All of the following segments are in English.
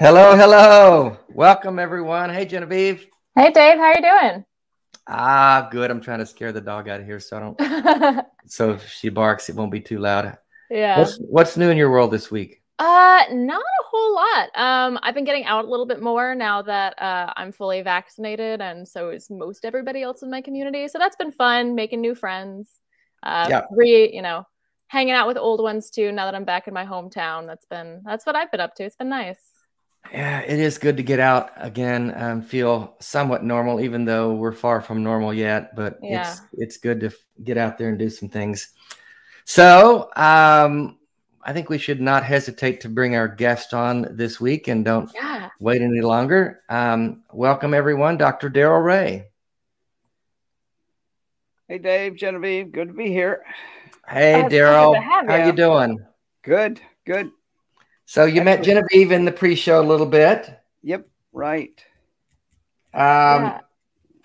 Hello, hello. Welcome everyone. Hey Genevieve. Hey Dave, how are you doing? Ah, good. I'm trying to scare the dog out of here so I don't so if she barks it won't be too loud. Yeah. What's what's new in your world this week? Uh not a whole lot. Um I've been getting out a little bit more now that uh I'm fully vaccinated and so is most everybody else in my community. So that's been fun, making new friends. Uh Yeah. re, you know, hanging out with old ones too now that I'm back in my hometown. That's been that's what I've been up to. It's been nice. Yeah, it is good to get out again and feel somewhat normal, even though we're far from normal yet. But Yeah. it's it's good to get out there and do some things. So um, I think we should not hesitate to bring our guest on this week, and don't Yeah. wait any longer. Um, welcome everyone, Dr. Darrel Ray. Hey, Dave, Genevieve, good to be here. Hey, it's so good Darrel, how you you. doing? Good, good. So you met Genevieve in the pre-show a little bit. Yep, right. Um, Yeah.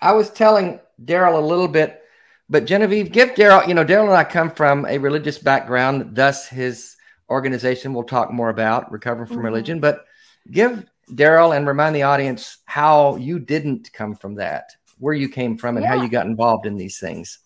I was telling Darrel a little bit, but Genevieve, give Darrel, you know, Darrel and I come from a religious background, thus his organization we'll talk more about, Recovering from Mhm. Religion. But give Darrel and remind the audience how you didn't come from that, where you came from, and how you got involved in these things.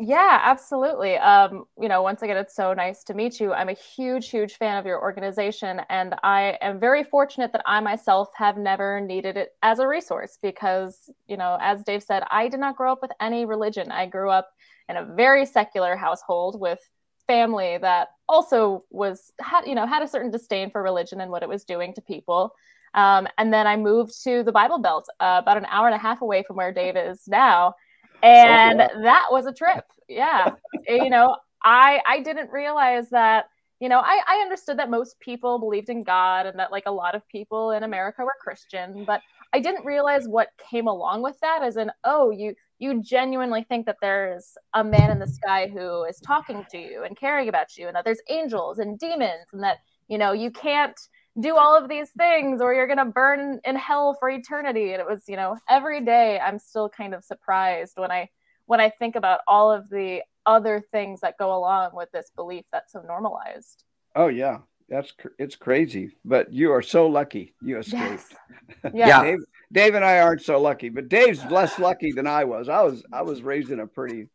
Yeah, absolutely. Um, you know, once again, it's so nice to meet you. I'm a huge, huge fan of your organization, and I am very fortunate that I myself have never needed it as a resource because, you know, as Dave said, I did not grow up with any religion. I grew up in a very secular household with family that also was had you know had a certain disdain for religion and what it was doing to people. Um, and then I moved to the Bible Belt, uh, about an hour and a half away from where Dave is now and that was a trip. Yeah. Eh, you know i i didn't realize that you know I, I understood that most people believed in god and that like a lot of people in america were christian but i didn't realize what came along with that as in oh you you genuinely think that there's a man in the sky who is talking to you and caring about you and that there's angels and demons and that you know you can't do all of these things or you're going to burn in hell for eternity and it was you know every day i'm still kind of surprised when i when i think about all of the other things that go along with this belief that's so normalized Oh, yeah, that's cr- it's crazy, but you are so lucky you escaped. yes Yeah. Dave, Dave and I aren't so lucky, but Dave's less lucky than I was. I was I was raised in a pretty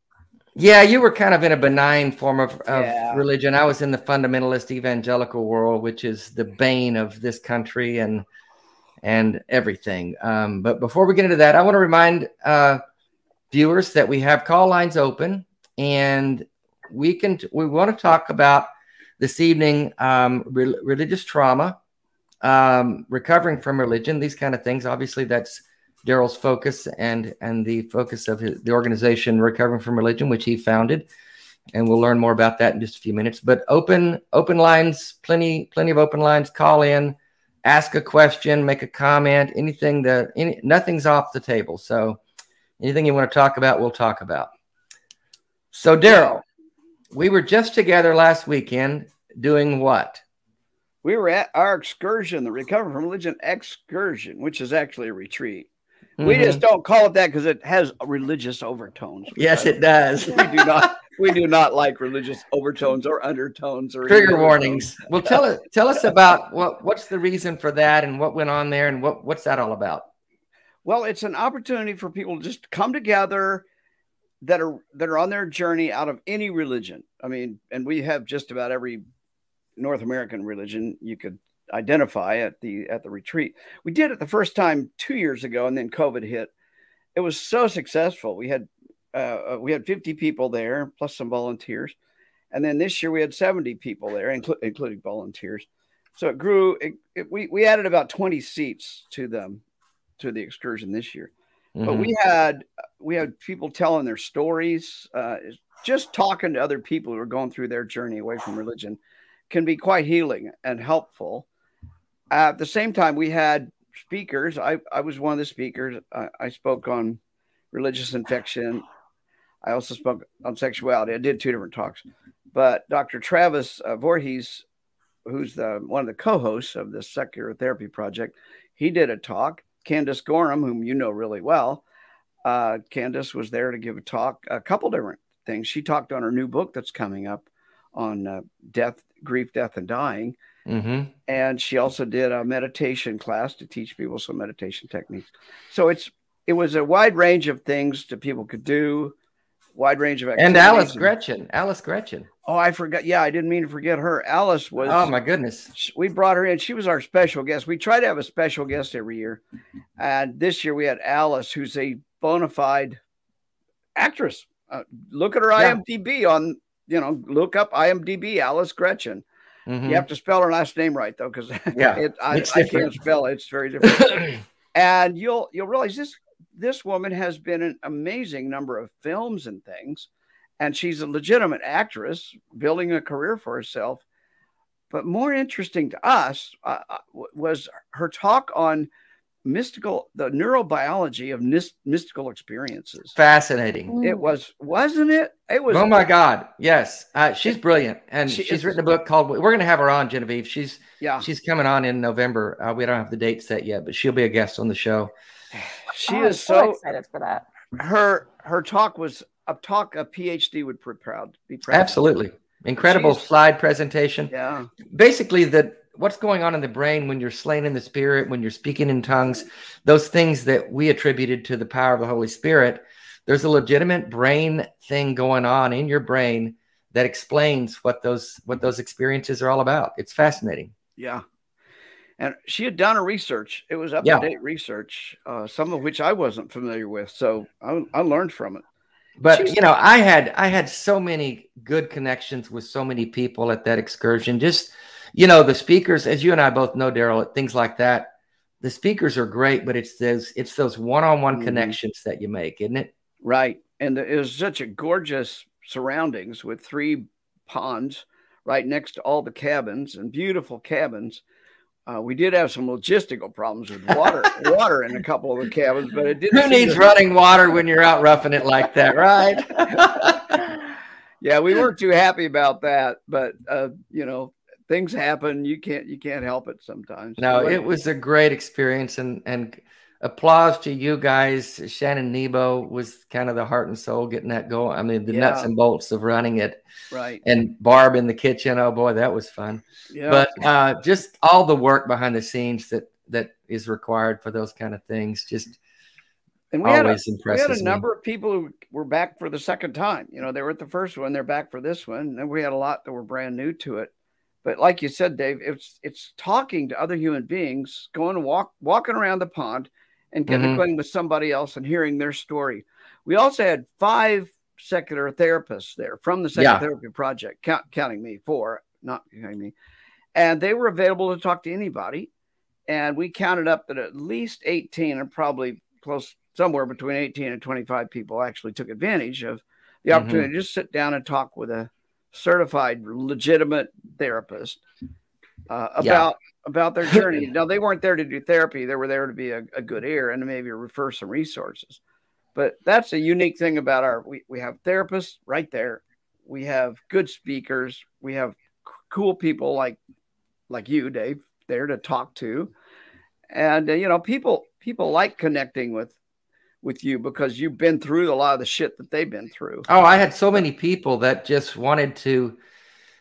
Yeah, you were kind of in a benign form of, of Yeah. religion. I was in the fundamentalist evangelical world, which is the bane of this country and and everything. Um, but before we get into that, I want to remind uh, viewers that we have call lines open, and we can we want to talk about this evening um, re- religious trauma, um, recovering from religion, these kind of things. Obviously, that's Darrel's focus and and the focus of his, the organization Recovering from Religion, which he founded, and we'll learn more about that in just a few minutes. But open open lines, plenty plenty of open lines. Call in, ask a question, make a comment, anything that any nothing's off the table. So anything you want to talk about, we'll talk about. So Darrel, we were just together last weekend doing what? we were at our excursion, the Recover from Religion excursion, which is actually a retreat. We Mhm. just don't call it that because it has religious overtones. yes, it does. we do not we do not like religious overtones or undertones or Trigger warnings. Well, tell us tell us about what what's the reason for that and what went on there and what what's that all about? Well, it's an opportunity for people to just come together that are that are on their journey out of any religion. I mean, and we have just about every North American religion you could identify at the at the retreat. We did it the first time 2 years ago and then COVID hit. It was so successful. We had uh, we had 50 people there plus some volunteers. And then this year we had 70 people there, inclu- including volunteers. So it grew. It, it, we we added about 20 seats to them to the excursion this year. Mm-hmm. But we had we had people telling their stories, uh, just talking to other people who are going through their journey away from religion can be quite healing and helpful. At the same time, we had speakers. I, I was one of the speakers. I, I spoke on religious infection. I also spoke on sexuality. I did two different talks. But Dr. Travis uh, Voorhees, who's the one of the co-hosts of the Secular Therapy Project, he did a talk. Candace Gorham, whom you know really well, uh, Candace was there to give a talk, a couple different things. She talked on her new book that's coming up on uh, death, grief, death, and dying. Mm-hmm. And she also did a meditation class to teach people some meditation techniques. So it's it was a wide range of things that people could do, wide range of activities. And Alice Greczyn, Alice Greczyn. Oh, I forgot. Yeah, I didn't mean to forget her. Alice was. Oh my goodness. We brought her in. She was our special guest. We try to have a special guest every year, and this year we had Alice, who's a bona fide actress. Uh, look at her yeah. IMDb on. You know, look up IMDb Alice Greczyn. Mm-hmm. You have to spell her last name right though, because yeah, it, I, I can't spell it. It's very different. and you'll you'll realize this this woman has been an amazing number of films and things and she's a legitimate actress building a career for herself. But more interesting to us uh, uh was her talk on mystical, the neurobiology of nis- mystical experiences. Fascinating. It was, wasn't it? It was. Oh my God! Yes, uh, she's brilliant, and she, she's written a book called. We're going to have her on, Genevieve. She's yeah. She's coming on in November. Uh, we don't have the date set yet, but she'll be a guest on the show. She oh, is so, so excited for that. Her her talk was a talk a PhD would be proud be proud. Absolutely, incredible Jeez. slide presentation. Yeah, basically that what's going on in the brain when you're slain in the spirit, when you're speaking in tongues, those things that we attributed to the power of the Holy Spirit. There's a legitimate brain thing going on in your brain that explains what those what those experiences are all about. It's fascinating. Yeah. And she had done a research. It was up to date research, uh, some of which I wasn't familiar with. So I, I learned from it but you know i had i had so many good connections with so many people at that excursion just you know the speakers as you and i both know darrel things like that the speakers are great but it's those it's those one-on-one mm-hmm. connections that you make isn't it right and it was such a gorgeous surroundings with three ponds right next to all the cabins and beautiful cabins uh, we did have some logistical problems with water, water in a couple of the cabins, but it didn't. Who needs running water when you're out roughing it like that, right? yeah, we weren't too happy about that, but uh, you know, things happen. You can't you can't help it sometimes. No, it was a great experience, and and applause to you guys. Shannon Nebo was kind of the heart and soul getting that going. I mean, the yeah. nuts and bolts of running it. Right. And Barb in the kitchen. Oh boy, that was fun. Yeah. But uh, just all the work behind the scenes that that is required for those kind of things. Just and we had a, we had a number of people who were back for the second time. You know, they were at the first one, they're back for this one, and we had a lot that were brand new to it. But like you said, Dave, it's it's talking to other human beings, going walk walking around the pond, and getting mm-hmm. with somebody else and hearing their story. We also had five secular therapists there from the Secular yeah. Therapy Project, count, counting me, four, not counting me. And they were available to talk to anybody. And we counted up that at least 18 and probably close somewhere between 18 and 25 people actually took advantage of the mm-hmm. opportunity mm-hmm. to just sit down and talk with a certified, legitimate therapist uh, about about their journey. now they weren't there to do therapy; they were there to be a, a good ear and maybe refer some resources. But that's a unique thing about our. We we have therapists right there. We have good speakers. We have c- cool people like like you, Dave, there to talk to, and uh, you know people people like connecting with with you because you've been through a lot of the shit that they've been through. Oh, I had so many people that just wanted to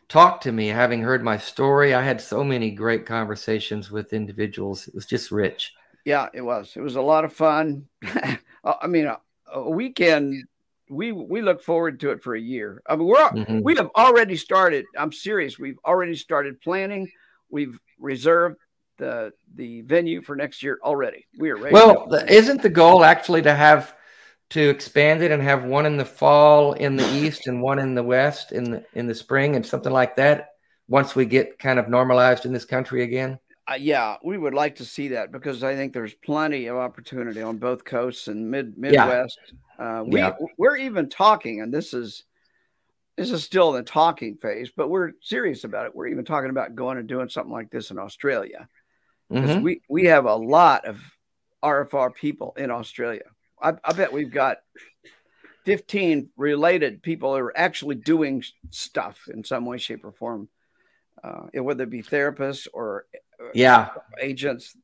talk to me, having heard my story. I had so many great conversations with individuals. It was just rich. Yeah, it was. It was a lot of fun. I mean, a, a, weekend. We we look forward to it for a year. I mean, we're mm-hmm. we have already started. I'm serious. We've already started planning. We've reserved the the venue for next year already. We are ready. Well, isn't the goal actually to have to expand it and have one in the fall in the east and one in the west in the in the spring and something like that once we get kind of normalized in this country again? Uh, yeah, we would like to see that because I think there's plenty of opportunity on both coasts and mid Midwest. Yeah. Uh, we yeah. we're even talking, and this is this is still in the talking phase, but we're serious about it. We're even talking about going and doing something like this in Australia. Mm-hmm. We we have a lot of RFR people in Australia. I, I bet we've got 15 related people who are actually doing stuff in some way, shape, or form, uh, whether it be therapists or uh, yeah agents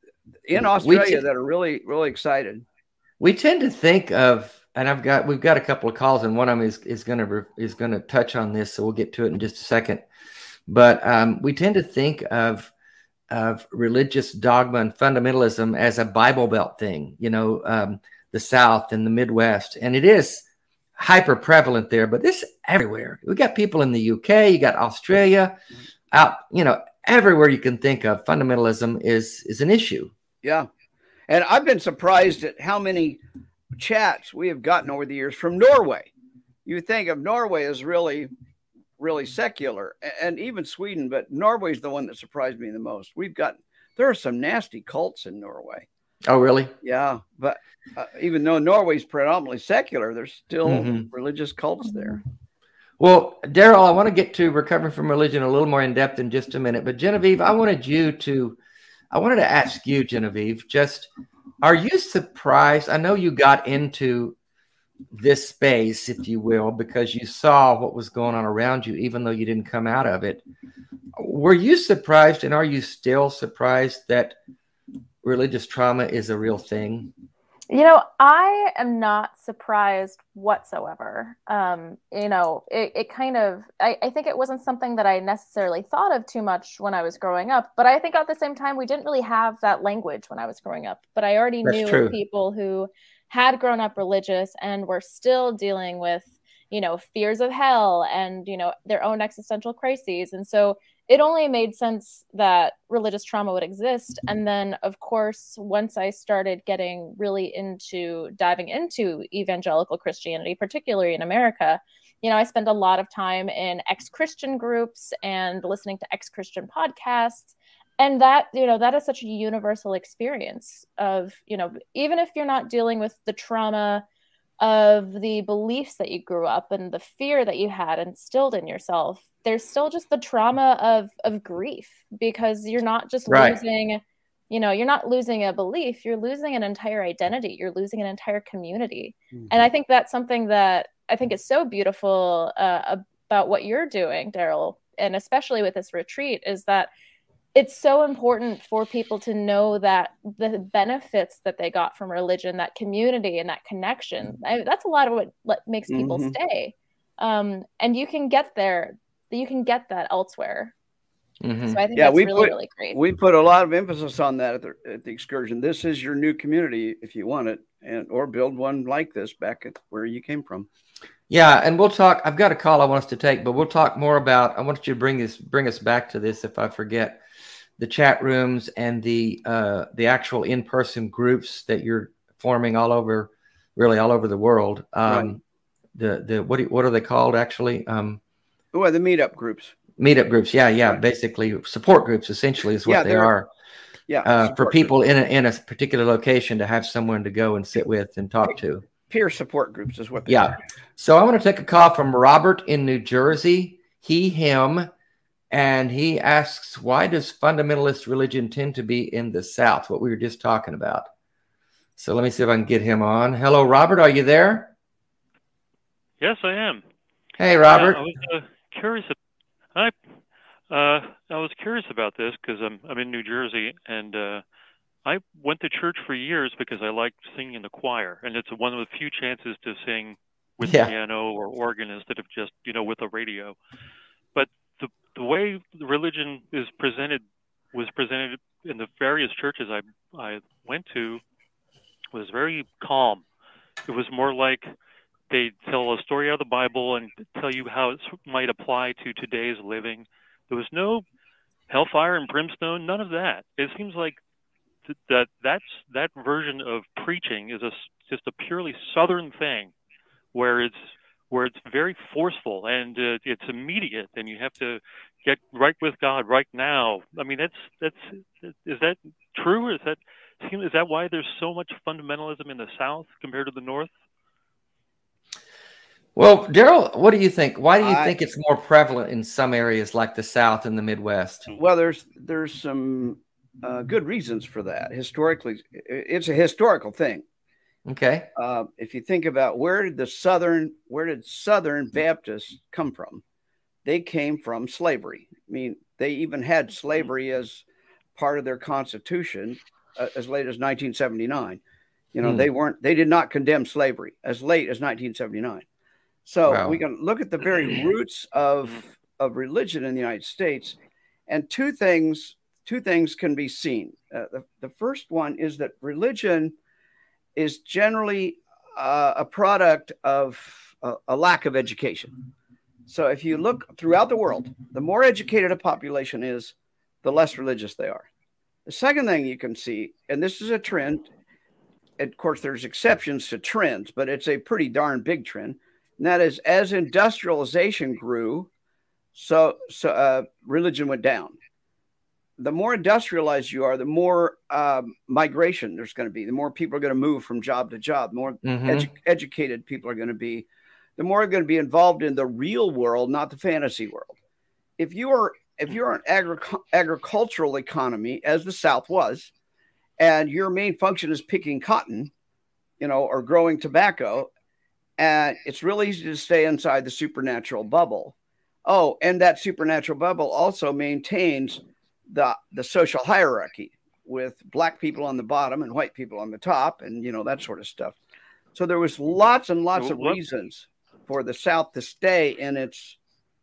in Australia t- that are really really excited. We tend to think of, and I've got we've got a couple of calls, and one of them is is going to is going to touch on this, so we'll get to it in just a second. But um, we tend to think of of religious dogma and fundamentalism as a Bible Belt thing, you know, um, the South and the Midwest, and it is hyper prevalent there. But this everywhere. We got people in the UK, you got Australia, out, you know, everywhere you can think of. Fundamentalism is is an issue. Yeah, and I've been surprised at how many chats we have gotten over the years from Norway. You think of Norway as really really secular, and even Sweden, but Norway's the one that surprised me the most. We've got there are some nasty cults in Norway. Oh, really? Yeah, but uh, even though Norway's predominantly secular, there's still mm-hmm. religious cults there. Well, Darrel, I want to get to recovering from religion a little more in depth in just a minute. But Genevieve, I wanted you to, I wanted to ask you, Genevieve, just are you surprised? I know you got into this space, if you will, because you saw what was going on around you, even though you didn't come out of it. Were you surprised, and are you still surprised that religious trauma is a real thing? You know, I am not surprised whatsoever. Um, you know, it, it kind of, I, I think it wasn't something that I necessarily thought of too much when I was growing up. But I think at the same time, we didn't really have that language when I was growing up. But I already That's knew true. people who had grown up religious and were still dealing with you know fears of hell and you know their own existential crises. And so it only made sense that religious trauma would exist. And then of course once i started getting really into diving into evangelical christianity particularly in america you know i spent a lot of time in ex-christian groups and listening to ex-christian podcasts and that you know that is such a universal experience of you know even if you're not dealing with the trauma of the beliefs that you grew up and the fear that you had instilled in yourself there's still just the trauma of of grief because you're not just right. losing you know you're not losing a belief you're losing an entire identity you're losing an entire community mm-hmm. and i think that's something that i think is so beautiful uh, about what you're doing darrel and especially with this retreat is that it's so important for people to know that the benefits that they got from religion, that community and that connection, I, that's a lot of what, what makes people mm-hmm. stay. Um, and you can get there, you can get that elsewhere. Mm-hmm. So I think yeah, that's we really, put, really great. We put a lot of emphasis on that at the, at the excursion. This is your new community if you want it, and or build one like this back at where you came from. Yeah, and we'll talk. I've got a call I want us to take, but we'll talk more about. I want you to bring this, bring us back to this if I forget the chat rooms and the uh, the actual in person groups that you're forming all over, really all over the world. Um, right. The the what do, what are they called actually? Um, oh, the meetup groups. Meetup groups, yeah, yeah, right. basically support groups. Essentially, is what yeah, they are. Yeah, uh, for people in a, in a particular location to have someone to go and sit with and talk to. Peer support groups is what. yeah. Are. So I want to take a call from Robert in New Jersey. He, him and he asks, why does fundamentalist religion tend to be in the South? What we were just talking about. So let me see if I can get him on. Hello, Robert. Are you there? Yes, I am. Hey, Robert. Uh, I was uh, curious. I uh, I was curious about this because I'm I'm in New Jersey and uh, I went to church for years because I liked singing in the choir, and it's one of the few chances to sing with yeah. piano or organ instead of just you know with a radio. But the way religion is presented was presented in the various churches I I went to was very calm. It was more like they tell a story out of the Bible and tell you how it might apply to today's living. There was no hellfire and brimstone, none of that. It seems like that that's that version of preaching is a just a purely Southern thing, where it's where it's very forceful and uh, it's immediate, and you have to get right with God right now. I mean, that's that's is that true? Is that is that why there's so much fundamentalism in the South compared to the North? Well, Darrel, what do you think? Why do you I, think it's more prevalent in some areas like the South and the Midwest? Well, there's there's some uh, good reasons for that. Historically, it's a historical thing. Okay. Uh, if you think about where did the Southern where did Southern Baptists come from? They came from slavery. I mean, they even had slavery as part of their constitution uh, as late as 1979. You know, hmm. they weren't they did not condemn slavery as late as 1979. So wow. we can look at the very roots of of religion in the United States, and two things two things can be seen. Uh, the, the first one is that religion is generally uh, a product of a, a lack of education. So if you look throughout the world, the more educated a population is, the less religious they are. The second thing you can see, and this is a trend, of course, there's exceptions to trends, but it's a pretty darn big trend and that is as industrialization grew, so so uh, religion went down. The more industrialized you are, the more um, migration there's going to be. The more people are going to move from job to job. The more mm-hmm. edu- educated people are going to be. The more you're going to be involved in the real world, not the fantasy world. If you are if you're an agri- agricultural economy, as the South was, and your main function is picking cotton, you know, or growing tobacco, and it's really easy to stay inside the supernatural bubble. Oh, and that supernatural bubble also maintains the the social hierarchy with black people on the bottom and white people on the top, and you know that sort of stuff. So there was lots and lots of reasons for the South to stay in its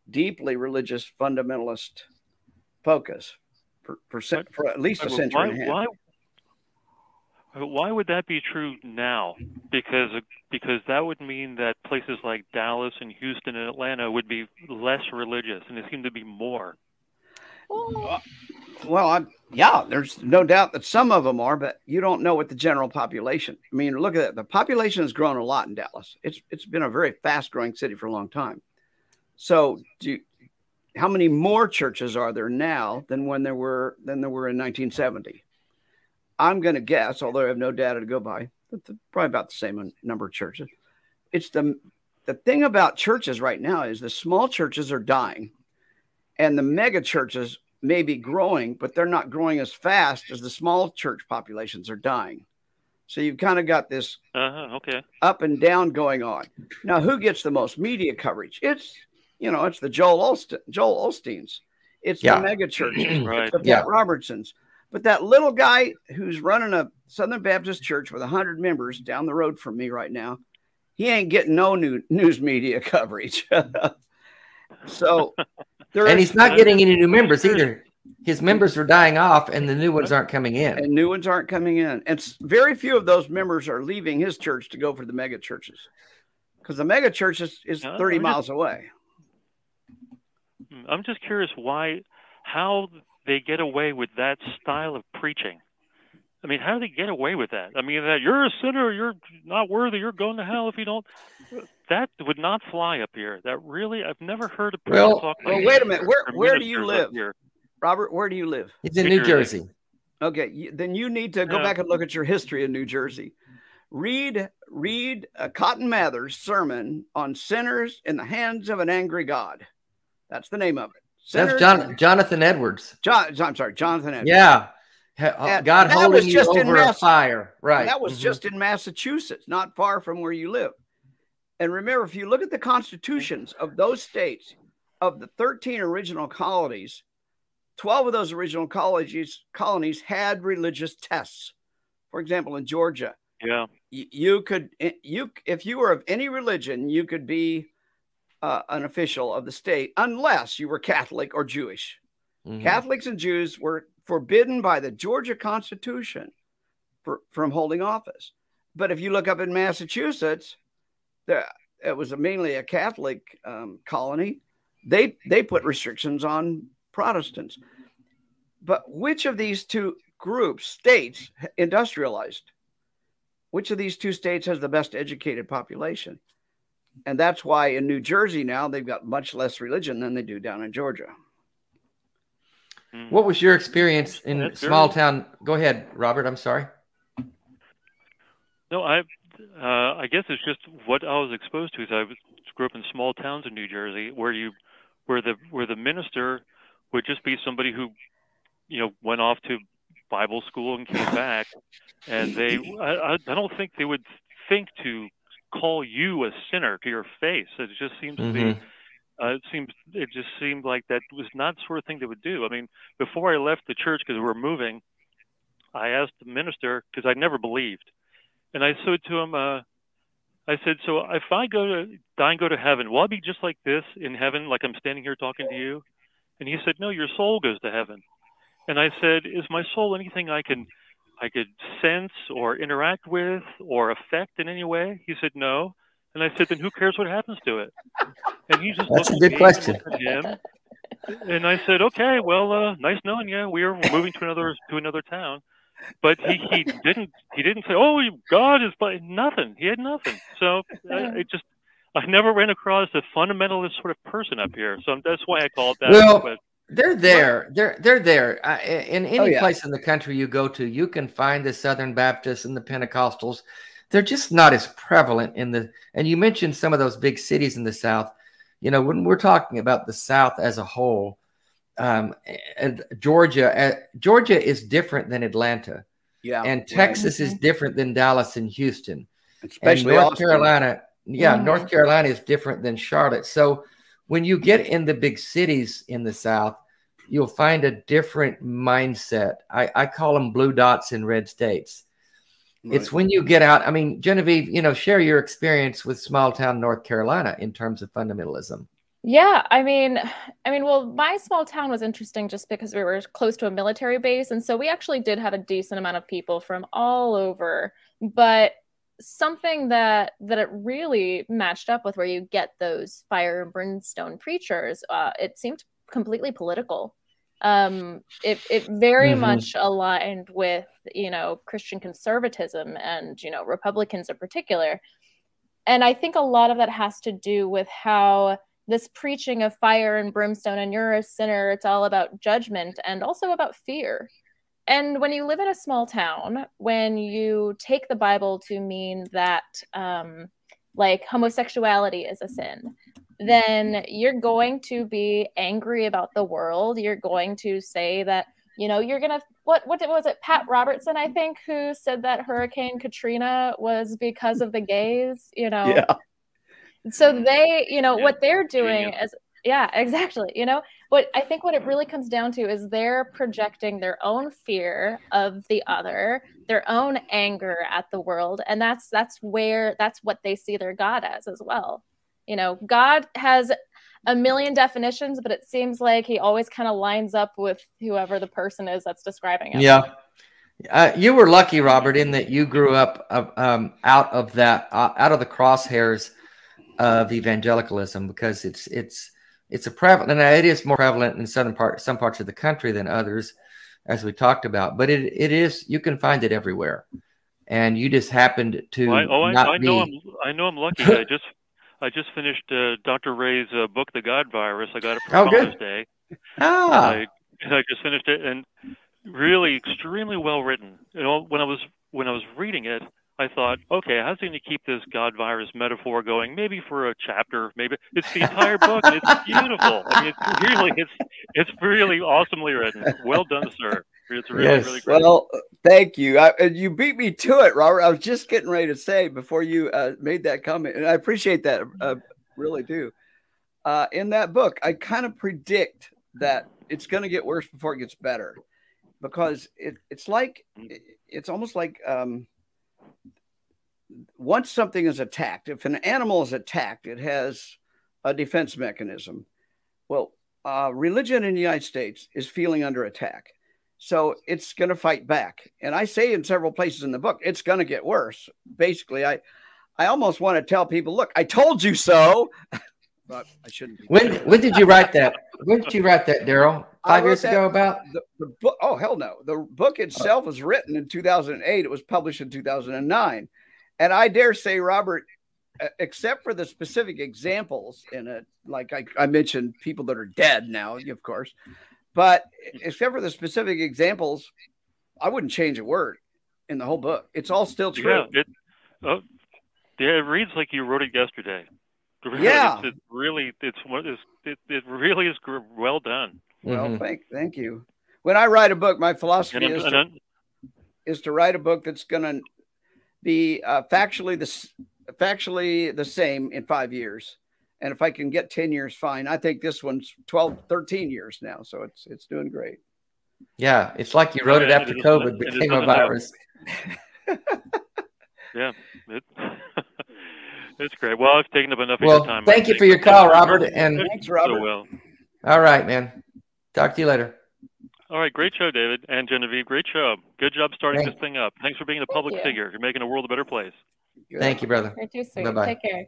deeply religious fundamentalist focus for, for, for at least a century why, and a half. Why, why would that be true now? Because because that would mean that places like Dallas and Houston and Atlanta would be less religious, and they seem to be more. Well, I, yeah, there's no doubt that some of them are, but you don't know what the general population. I mean, look at that. The population has grown a lot in Dallas. It's it's been a very fast growing city for a long time. So, do you, how many more churches are there now than when there were than there were in 1970? I'm going to guess, although I have no data to go by, but probably about the same number of churches. It's the the thing about churches right now is the small churches are dying, and the mega churches may be growing, but they're not growing as fast as the small church populations are dying. So you've kind of got this uh-huh, okay. up and down going on. Now, who gets the most media coverage? It's you know, it's the Joel Olstein, Joel Osteens. It's yeah. the mega churches. right. The Pat yeah. Robertsons. But that little guy who's running a Southern Baptist church with 100 members down the road from me right now, he ain't getting no new news media coverage. so, and he's not getting any new members either. His members are dying off, and the new ones aren't coming in. And new ones aren't coming in. And very few of those members are leaving his church to go for the mega churches because the mega church is, is 30 miles away. I'm just curious why, how they get away with that style of preaching. I mean, how do they get away with that? I mean, that you're a sinner, you're not worthy, you're going to hell if you don't. That would not fly up here. That really, I've never heard a preacher well, talk. Well, wait a minute. Where where do you live, Robert? Where do you live? It's in New, New Jersey. Jersey. Okay, then you need to go yeah. back and look at your history in New Jersey. Read read uh, Cotton Mather's sermon on sinners in the hands of an angry God. That's the name of it. That's John, Jonathan Edwards. John, I'm sorry, Jonathan Edwards. Yeah. Uh, God holding you over a fire. Right. That was mm-hmm. just in Massachusetts, not far from where you live. And remember, if you look at the constitutions of those states, of the 13 original colonies, 12 of those original colleges, colonies had religious tests. For example, in Georgia, yeah, you could eh, you if you were of any religion, you could be uh, an official of the state unless you were Catholic or Jewish. Mm-hmm. Catholics and Jews were forbidden by the Georgia Constitution for, from holding office. But if you look up in Massachusetts, there, it was a, mainly a Catholic um, colony. They they put restrictions on Protestants. But which of these two groups, states, industrialized? Which of these two states has the best educated population? And that's why in New Jersey now they've got much less religion than they do down in Georgia. What was your experience in That's small very... town? Go ahead, Robert. I'm sorry. No, I, uh, I guess it's just what I was exposed to. Is I grew up in small towns in New Jersey where you, where the where the minister would just be somebody who, you know, went off to Bible school and came back, and they, I, I don't think they would think to call you a sinner to your face. It just seems mm-hmm. to be mm-hmm. uh, it seems it just seemed like that was not the sort of thing they would do. I mean, before I left the church because we were moving, I asked the minister because I never believed, and I said to him, uh, I said, so if I go to die and go to heaven, will I be just like this in heaven, like I'm standing here talking to you? And he said, no, your soul goes to heaven. And I said, is my soul anything I can I could sense or interact with or affect in any way? He said no. And I said, then who cares what happens to it? And he just That's a good question. And I said, okay, well, uh, nice knowing you. We are moving to another to another town. But he, he didn't he didn't say, oh, God is but nothing. He had nothing. So I, it just I never ran across a fundamentalist sort of person up here. So that's why I call it that. Well, but, they're there. They're they're there. Uh, in any oh, yeah. place in the country you go to, you can find the Southern Baptists and the Pentecostals. They're just not as prevalent in the. And you mentioned some of those big cities in the South. You know, when we're talking about the South as a whole, um, and Georgia, uh, Georgia is different than Atlanta. Yeah, and Texas right. is different than Dallas and Houston. Especially and North Austin. Carolina. Yeah, mm-hmm. North Carolina is different than Charlotte. So when you get in the big cities in the South, you'll find a different mindset. I, I call them blue dots in red states. Right. It's when you get out. I mean, Genevieve, you know, share your experience with small town North Carolina in terms of fundamentalism. Yeah, I mean, I mean, well, my small town was interesting just because we were close to a military base, and so we actually did have a decent amount of people from all over. But something that that it really matched up with where you get those fire and brimstone preachers uh, it seemed completely political um it it very mm-hmm. much aligned with you know christian conservatism and you know republicans in particular and i think a lot of that has to do with how this preaching of fire and brimstone and you're a sinner it's all about judgment and also about fear and when you live in a small town, when you take the Bible to mean that um, like homosexuality is a sin, then you're going to be angry about the world. You're going to say that, you know, you're gonna what what was it? Pat Robertson, I think, who said that Hurricane Katrina was because of the gays, you know. Yeah. So they, you know, yeah. what they're doing is yeah, exactly. You know, but I think what it really comes down to is they're projecting their own fear of the other, their own anger at the world, and that's that's where that's what they see their God as as well. You know, God has a million definitions, but it seems like he always kind of lines up with whoever the person is that's describing it. Yeah. Uh, you were lucky, Robert, in that you grew up uh, um, out of that, uh, out of the crosshairs of evangelicalism, because it's it's it's a prevalent, and it is more prevalent in southern part, some parts of the country than others, as we talked about. But it, it is, you can find it everywhere, and you just happened to. I, oh, I, I know I'm, I know I'm lucky. I just, I just finished uh, Dr. Ray's uh, book, The God Virus. I got it for oh, Father's good. Day. Ah. I, I just finished it, and really extremely well written. You know, when I was when I was reading it, I thought, okay, how's he going to keep this God virus metaphor going? Maybe for a chapter, maybe it's the entire book. it's beautiful. I mean, it's really, it's it's really awesomely written. Well done, sir. It's really, yes. really great. Well, thank you. I, you beat me to it, Robert. I was just getting ready to say before you uh, made that comment, and I appreciate that. Uh, really do. Uh, in that book, I kind of predict that it's going to get worse before it gets better, because it, it's like it's almost like. Um, once something is attacked, if an animal is attacked, it has a defense mechanism. Well, uh, religion in the United States is feeling under attack. So it's going to fight back. And I say in several places in the book, it's going to get worse. Basically, I, I almost want to tell people, look, I told you so. but I shouldn't. when when did you write that? When did you write that, Darrel? five years that, ago about the, the book. Oh hell no! The book itself was written in 2008. It was published in 2009, and I dare say, Robert, except for the specific examples in it, like I, I mentioned, people that are dead now, of course, but except for the specific examples, I wouldn't change a word in the whole book. It's all still true. Yeah, it, oh, yeah, it reads like you wrote it yesterday. Yeah, it's, it's really it's it's it, it really is well done. Well, mm-hmm. thank thank you. When I write a book, my philosophy and, is, and, to, is to write a book that's going to be uh, factually the factually the same in five years. And if I can get 10 years, fine. I think this one's 12, 13 years now. So it's it's doing great. Yeah, it's like you wrote it after it COVID became a virus. yeah, it, it's great. Well, I've taken up enough well, of your time. Thank you for your call, Robert. And thanks, Robert. So well. All right, man. Talk to you later. All right, great show, David and Genevieve. Great show. Good job starting Thanks. this thing up. Thanks for being a public figure. You're making the world a better place. Thank you, brother. You're too sweet. Bye-bye. Take care.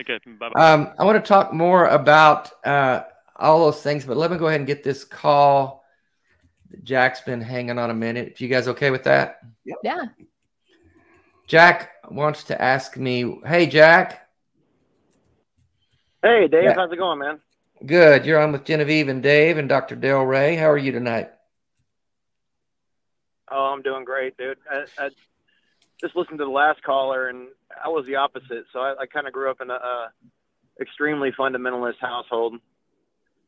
Okay, bye bye. Um, I want to talk more about uh, all those things, but let me go ahead and get this call. Jack's been hanging on a minute. If you guys okay with that? Yep. Yeah. Jack wants to ask me, hey, Jack. Hey, Dave. Yeah. How's it going, man? Good. You're on with Genevieve and Dave and Dr. Dale Ray. How are you tonight? Oh, I'm doing great, dude. I, I just listened to the last caller, and I was the opposite. So I, I kind of grew up in a, a extremely fundamentalist household.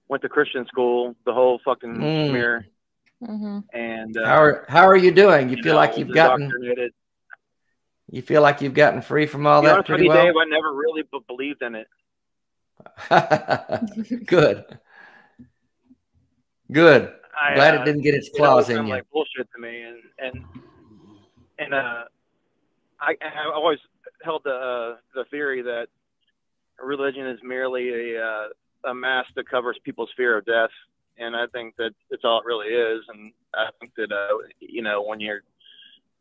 Went to Christian school, the whole fucking mm. smear. Mm-hmm. And uh, how are how are you doing? You, you feel know, like you've gotten you feel like you've gotten free from all that pretty well. Dave, I never really b- believed in it. Good. Good. I, Glad uh, it didn't get its claws in you. Like bullshit to me, and and and uh, I I always held the uh, the theory that religion is merely a uh, a mask that covers people's fear of death, and I think that it's all it really is. And I think that uh, you know when you're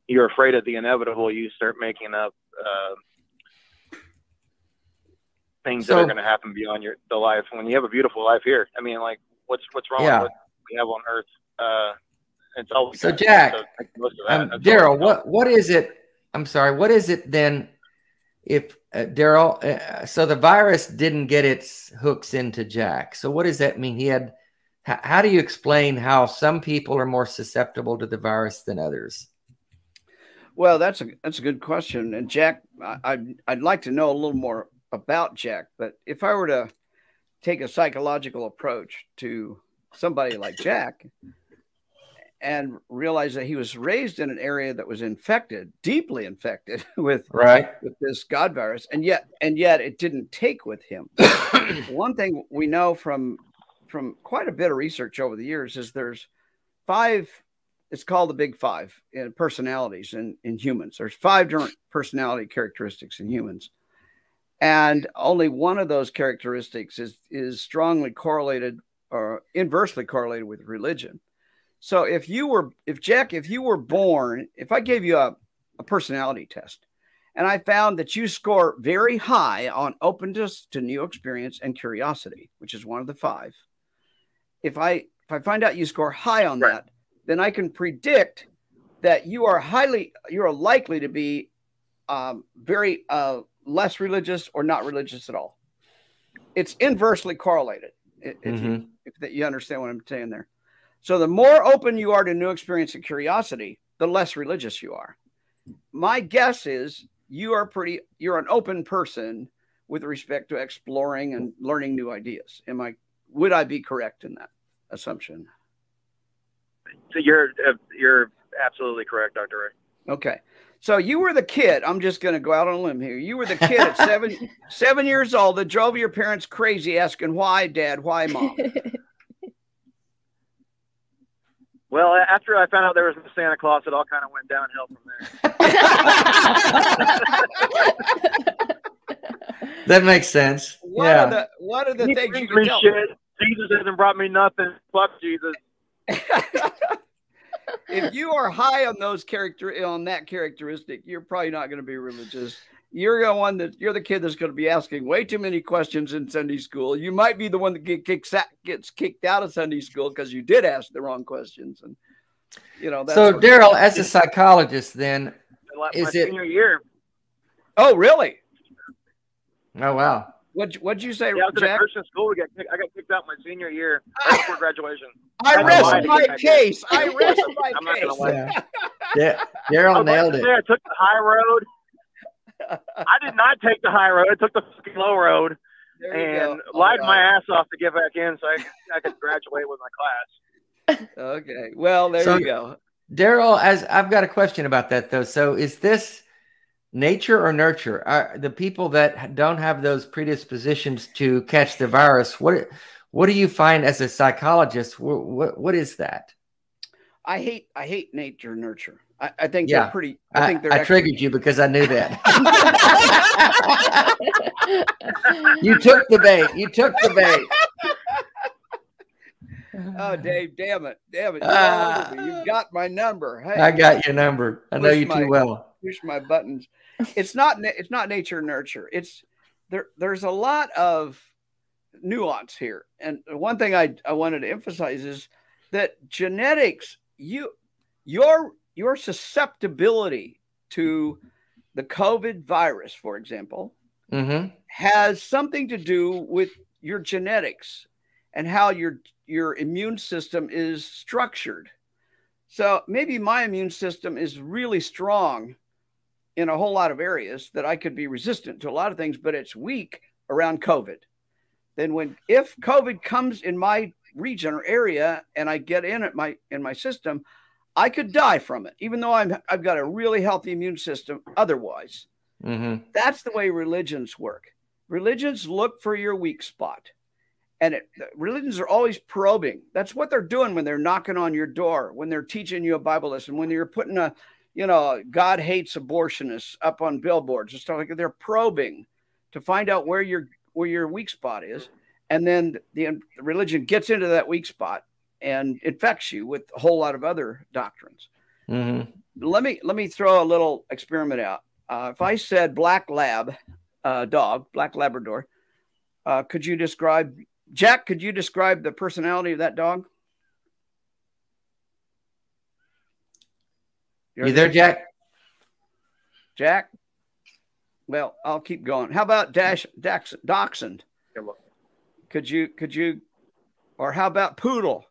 you're afraid of the inevitable, you start making up uh, things so, that are going to happen beyond your the life. When you have a beautiful life here, I mean, like what's what's wrong yeah. with what we have on Earth? Uh, it's all so Jack, so um, Darrel, what what is it? I'm sorry, what is it then? If uh, Darrel, uh, so the virus didn't get its hooks into Jack. So what does that mean? He had. H- how do you explain how some people are more susceptible to the virus than others? Well, that's a that's a good question. And Jack, I, I'd, I'd like to know a little more about Jack, but if I were to take a psychological approach to somebody like Jack and realize that he was raised in an area that was infected, deeply infected with right with this God virus, and yet and yet it didn't take with him. One thing we know from from quite a bit of research over the years is there's five. It's called the Big Five in personalities in, in humans. There's five different personality characteristics in humans and only one of those characteristics is is strongly correlated or inversely correlated with religion so if you were if jack if you were born if i gave you a, a personality test and i found that you score very high on openness to new experience and curiosity which is one of the five if i if i find out you score high on right. that then i can predict that you are highly you're likely to be um, very uh, less religious or not religious at all. It's inversely correlated. If, mm-hmm. you, if that you understand what I'm saying there. So the more open you are to new experience and curiosity, the less religious you are. My guess is you are pretty you're an open person with respect to exploring and learning new ideas. Am I would I be correct in that assumption? So you're uh, you're absolutely correct, Dr. Ray. Okay. So you were the kid. I'm just going to go out on a limb here. You were the kid at seven seven years old that drove your parents crazy, asking why, Dad, why, Mom. Well, after I found out there was a Santa Claus, it all kind of went downhill from there. that makes sense. What yeah. Are the, what are the he things you can tell? Shit. Jesus hasn't brought me nothing. Fuck Jesus. If you are high on those character on that characteristic, you're probably not going to be religious. you're the one that you're the kid that's going to be asking way too many questions in Sunday school. You might be the one that get kicks out, gets kicked out of Sunday school because you did ask the wrong questions. And you know, that's So, what- Darrel, as a psychologist, then, Is it- senior year. oh really? oh wow, What what'd you say, Yeah, I was in a Jack? Christian school. We got kicked, I got kicked out my senior year right ah! before graduation. I I rest my get back in. case. I rest my I'm not gonna case. lie. yeah, I Darrel was nailed it. "Yeah, I took the high road. I did not take the high road. I took the fucking low road and go. lied All my ass off to get back in so I, could- I could graduate with my class. Okay. Well, there So- you go. Darrel, as I've got a question about that though. So, is this nature or nurture? Are the people that don't have those predispositions to catch the virus? What what do you find as a psychologist? What what, what is that? I hate I hate nature nurture. I, I think Yeah. they're pretty. I, I, think they're I actually- triggered you because I knew that. you took the bait. You took the bait. Oh, Dave, damn it, damn it! You're Ah. all over me. You've got my number. Hey, I got your number. I know you my- too well. push my buttons. It's not it's not nature nurture. It's there. There's a lot of nuance here, and one thing I I wanted to emphasize is that genetics you your your susceptibility to the COVID virus, for example, hmm has something to do with your genetics and how your your immune system is structured. So maybe my immune system is really strong in a whole lot of areas that I could be resistant to a lot of things, but it's weak around COVID. Then when if COVID comes in my region or area and I get in it my in my system, I could die from it, even though I'm I've got a really healthy immune system otherwise. hmm That's the way religions work. Religions look for your weak spot. And it, religions are always probing. That's what they're doing when they're knocking on your door, when they're teaching you a Bible lesson, when you're putting a, you know, God hates abortionists up on billboards and stuff like that. They're probing to find out where your where your weak spot is, and then the, the religion gets into that weak spot and infects you with a whole lot of other doctrines hmm let me let me throw a little experiment out. Uh, if I said black lab uh, dog, black Labrador, uh, could you describe Jack? Could you describe the personality of that dog? You there, Jack? Jack? Well, I'll keep going. How about Dash Dax, Dachshund? Yeah. Could you could you, or how about Poodle?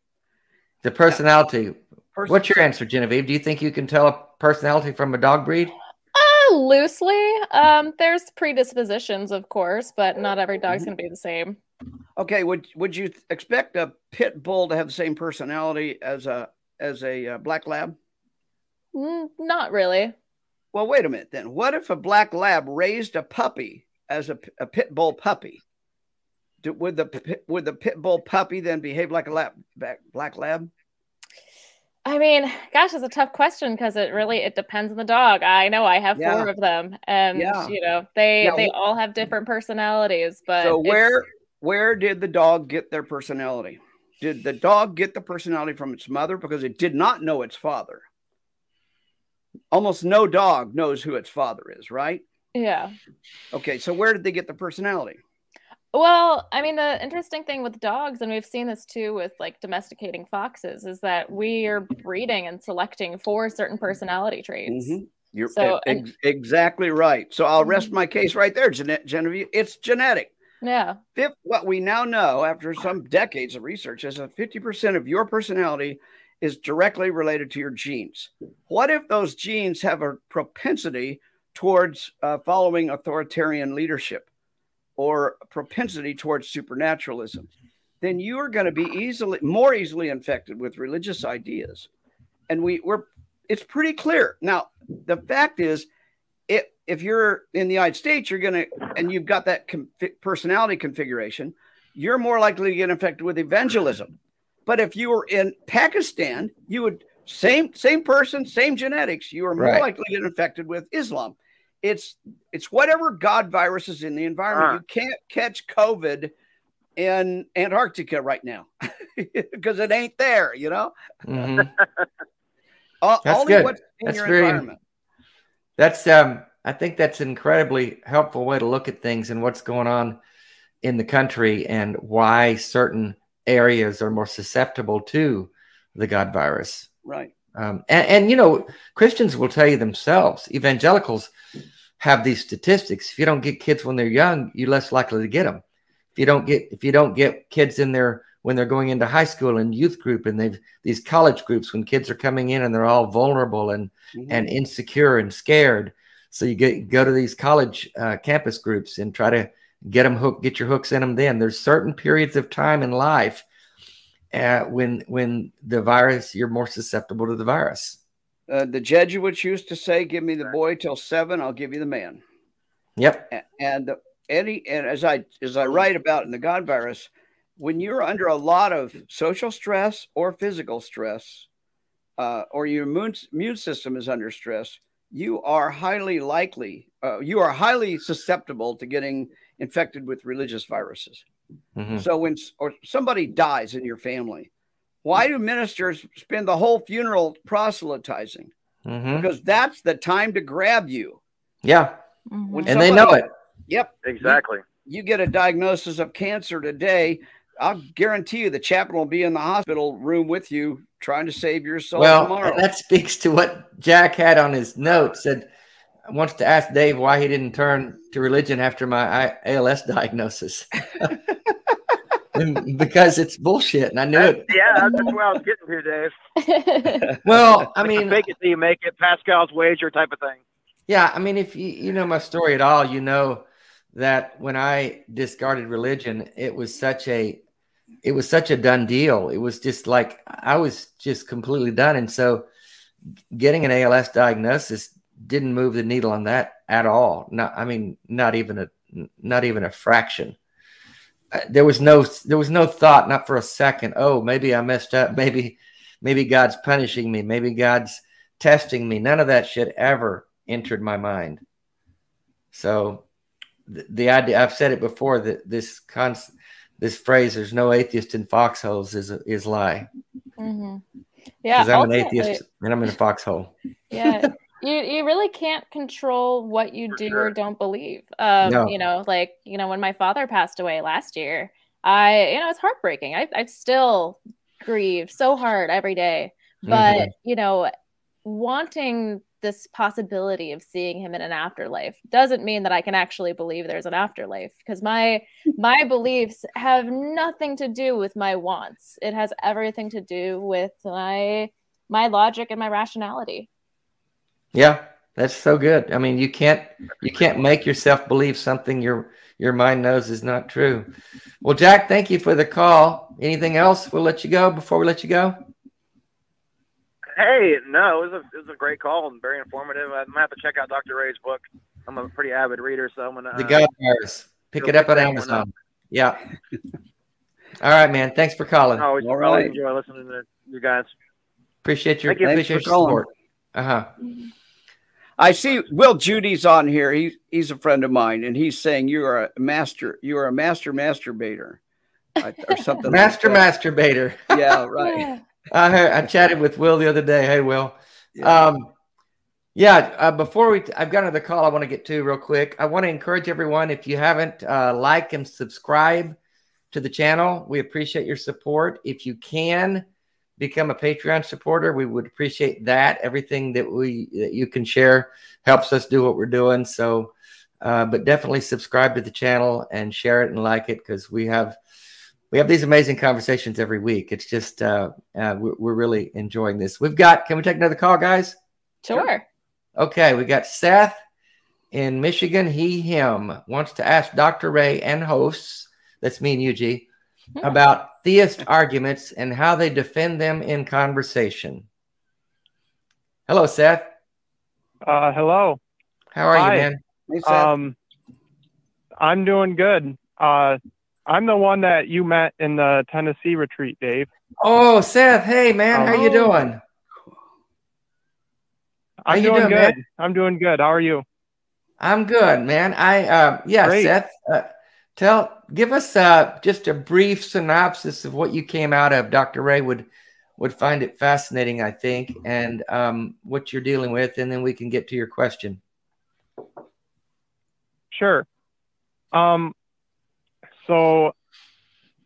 The personality. Pers- What's your answer, Genevieve? Do you think you can tell a personality from a dog breed? Uh, loosely. Um, there's predispositions, of course, but not every dog's Mhm. going to be the same. Okay, would would you expect a pit bull to have the same personality as a as a uh, black lab? Mm, not really. Well, wait a minute then. What if a black lab raised a puppy as a, a pit bull puppy? Do, would the would the pit bull puppy then behave like a lab, black lab? I mean, gosh, it's a tough question because it really it depends on the dog. I know I have Yeah. four of them, and Yeah. you know they they all have different personalities. But so where where did the dog get their personality? Did the dog get the personality from its mother because it did not know its father? Almost no dog knows who its father is, right? yeah. Okay, so where did they get the personality? Well, I mean, the interesting thing with dogs, and we've seen this too with like domesticating foxes, is that we are breeding and selecting for certain personality traits. Mhm. You're So, ex- exactly right. So I'll rest Mhm. my case right there, Gene- Genevieve. It's genetic. Yeah. Fif- what we now know after some decades of research is that 50% of your personality is directly related to your genes. What if those genes have a propensity towards uh, following authoritarian leadership or propensity towards supernaturalism? Then you are going to be easily more easily infected with religious ideas. And we, we're it's pretty clear. Now, the fact is, if, if you're in the United States, you're going to, and you've got that com- personality configuration, you're more likely to get infected with evangelism. But if you were in Pakistan, you would same same person, same genetics, you are more Right. likely to get infected with Islam. It's it's whatever God virus is in the environment. Ah. You can't catch COVID in Antarctica right now because it ain't there. You know, hmm O- That's only good. what's in That's your very- environment. That's um I think that's an incredibly helpful way to look at things and what's going on in the country and why certain areas are more susceptible to the God virus. Right. Um, and, and, you know, Christians will tell you themselves, evangelicals have these statistics. If you don't get kids when they're young, you're less likely to get them. If you don't get if you don't get kids in there when they're going into high school and youth group and they've these college groups when kids are coming in and they're all vulnerable and mm-hmm. and insecure and scared. So you get go to these college uh, campus groups and try to get them hooked, get your hooks in them. Then there's certain periods of time in life uh, when when the virus you're more susceptible to the virus. Uh, the Jesuits used to say, "Give me the boy till seven, I'll give you the man." Yep. And any and as I as I write about in the God virus, when you're under a lot of social stress or physical stress, uh, or your immune, immune system is under stress, you are highly likely, uh, you are highly susceptible to getting infected with religious viruses. Mm-hmm. So when or somebody dies in your family, why do ministers spend the whole funeral proselytizing? Mm-hmm. Because that's the time to grab you. Yeah. Mm-hmm. and somebody, they know it. Yep. Exactly. You, you, get a diagnosis of cancer today. I'll guarantee you the chaplain will be in the hospital room with you trying to save your soul well, tomorrow. that speaks to what Jack had on his notes. Said wants to ask Dave why he didn't turn to religion after my ALS diagnosis. because it's bullshit, and I knew it. Yeah, that's where I was getting to, Dave. well, I mean, make it till you make it, Pascal's wager type of thing. Yeah, I mean, if you you know my story at all, you know that when I discarded religion, it was such a it was such a done deal. It was just like I was just completely done, and so getting an ALS diagnosis didn't move the needle on that at all. Not, I mean, not even a not even a fraction. Uh, there was no there was no thought, not for a second. Oh, maybe I messed up. Maybe maybe God's punishing me. Maybe God's testing me. None of that shit ever entered my mind. So the, the idea I've said it before that this concept this phrase "there's no atheist in foxholes" is a, is lie. Mm-hmm. Yeah, because I'm an atheist and I'm in a foxhole. Yeah, you you really can't control what you For do sure. or don't believe. Um, no. you know, like you know, when my father passed away last year, I you know it's heartbreaking. I I still grieve so hard every day, but mm-hmm. you know, wanting this possibility of seeing him in an afterlife doesn't mean that I can actually believe there's an afterlife because my my beliefs have nothing to do with my wants. It has everything to do with my my logic and my rationality. Yeah, that's so good. I mean, you can't you can't make yourself believe something your your mind knows is not true. Well, Jack, thank you for the call. Anything else? We'll let you go before we let you go. Hey, no, it was a it was a great call and very informative. I'm gonna have to check out Dr. Ray's book. I'm a pretty avid reader, so I'm gonna The uh, God Virus. Pick it up at Amazon. Yeah. All right, man. Thanks for calling. always, All right. enjoy listening to you guys. Appreciate your, appreciate your support. Uh huh. I see Will Judy's on here. He, he's a friend of mine, and he's saying you are a master. You are a master masturbator, or something. master like masturbator. Yeah, right. I heard, I chatted with Will the other day. Hey, Will. Yeah. Um, yeah. Uh, before we, I've got another call I want to get to real quick. I want to encourage everyone if you haven't uh, like and subscribe to the channel, we appreciate your support. If you can become a Patreon supporter, we would appreciate that. Everything that we that you can share helps us do what we're doing. So, uh, but definitely subscribe to the channel and share it and like it because we have we have these amazing conversations every week. It's just uh, uh, we're, we're, really enjoying this. We've got. Can we take another call, guys? Sure. Okay, we got Seth in Michigan. He him wants to ask Dr. Ray and hosts. That's me and Yuji hmm. about theist arguments and how they defend them in conversation. Hello, Seth. Uh, hello. How are Hi. you, man? Hey, um, I'm doing good. Uh, I'm the one that you met in the Tennessee retreat, Dave. Oh, Seth. Hey, man. how you doing? How I'm doing, doing, good. Man? I'm doing good. How are you? I'm good, man. I uh, yeah, Great. Seth. Uh, tell, give us uh, just a brief synopsis of what you came out of. Dr. Ray would would find it fascinating, I think, and um, what you're dealing with, and then we can get to your question. Sure. Um, so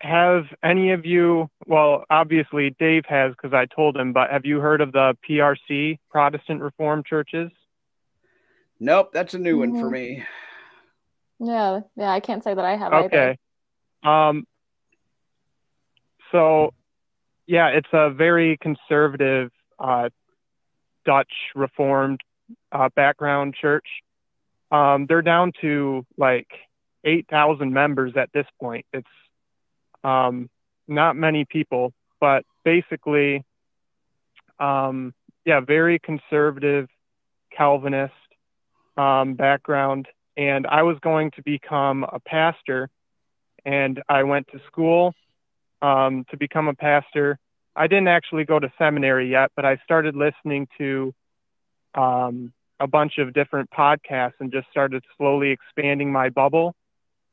have any of you, well, obviously Dave has because I told him, but have you heard of the PRC, Protestant Reformed Churches? Nope, that's a new one for me. Yeah, yeah, I can't say that I have Okay. Um, so, yeah, it's a very conservative uh, Dutch Reformed uh, background church. Um, they're down to like 8,000 members at this point. It's um, not many people, but basically, um, yeah, very conservative Calvinist um, background. And I was going to become a pastor, and I went to school um, to become a pastor. I didn't actually go to seminary yet, but I started listening to um, a bunch of different podcasts and just started slowly expanding my bubble.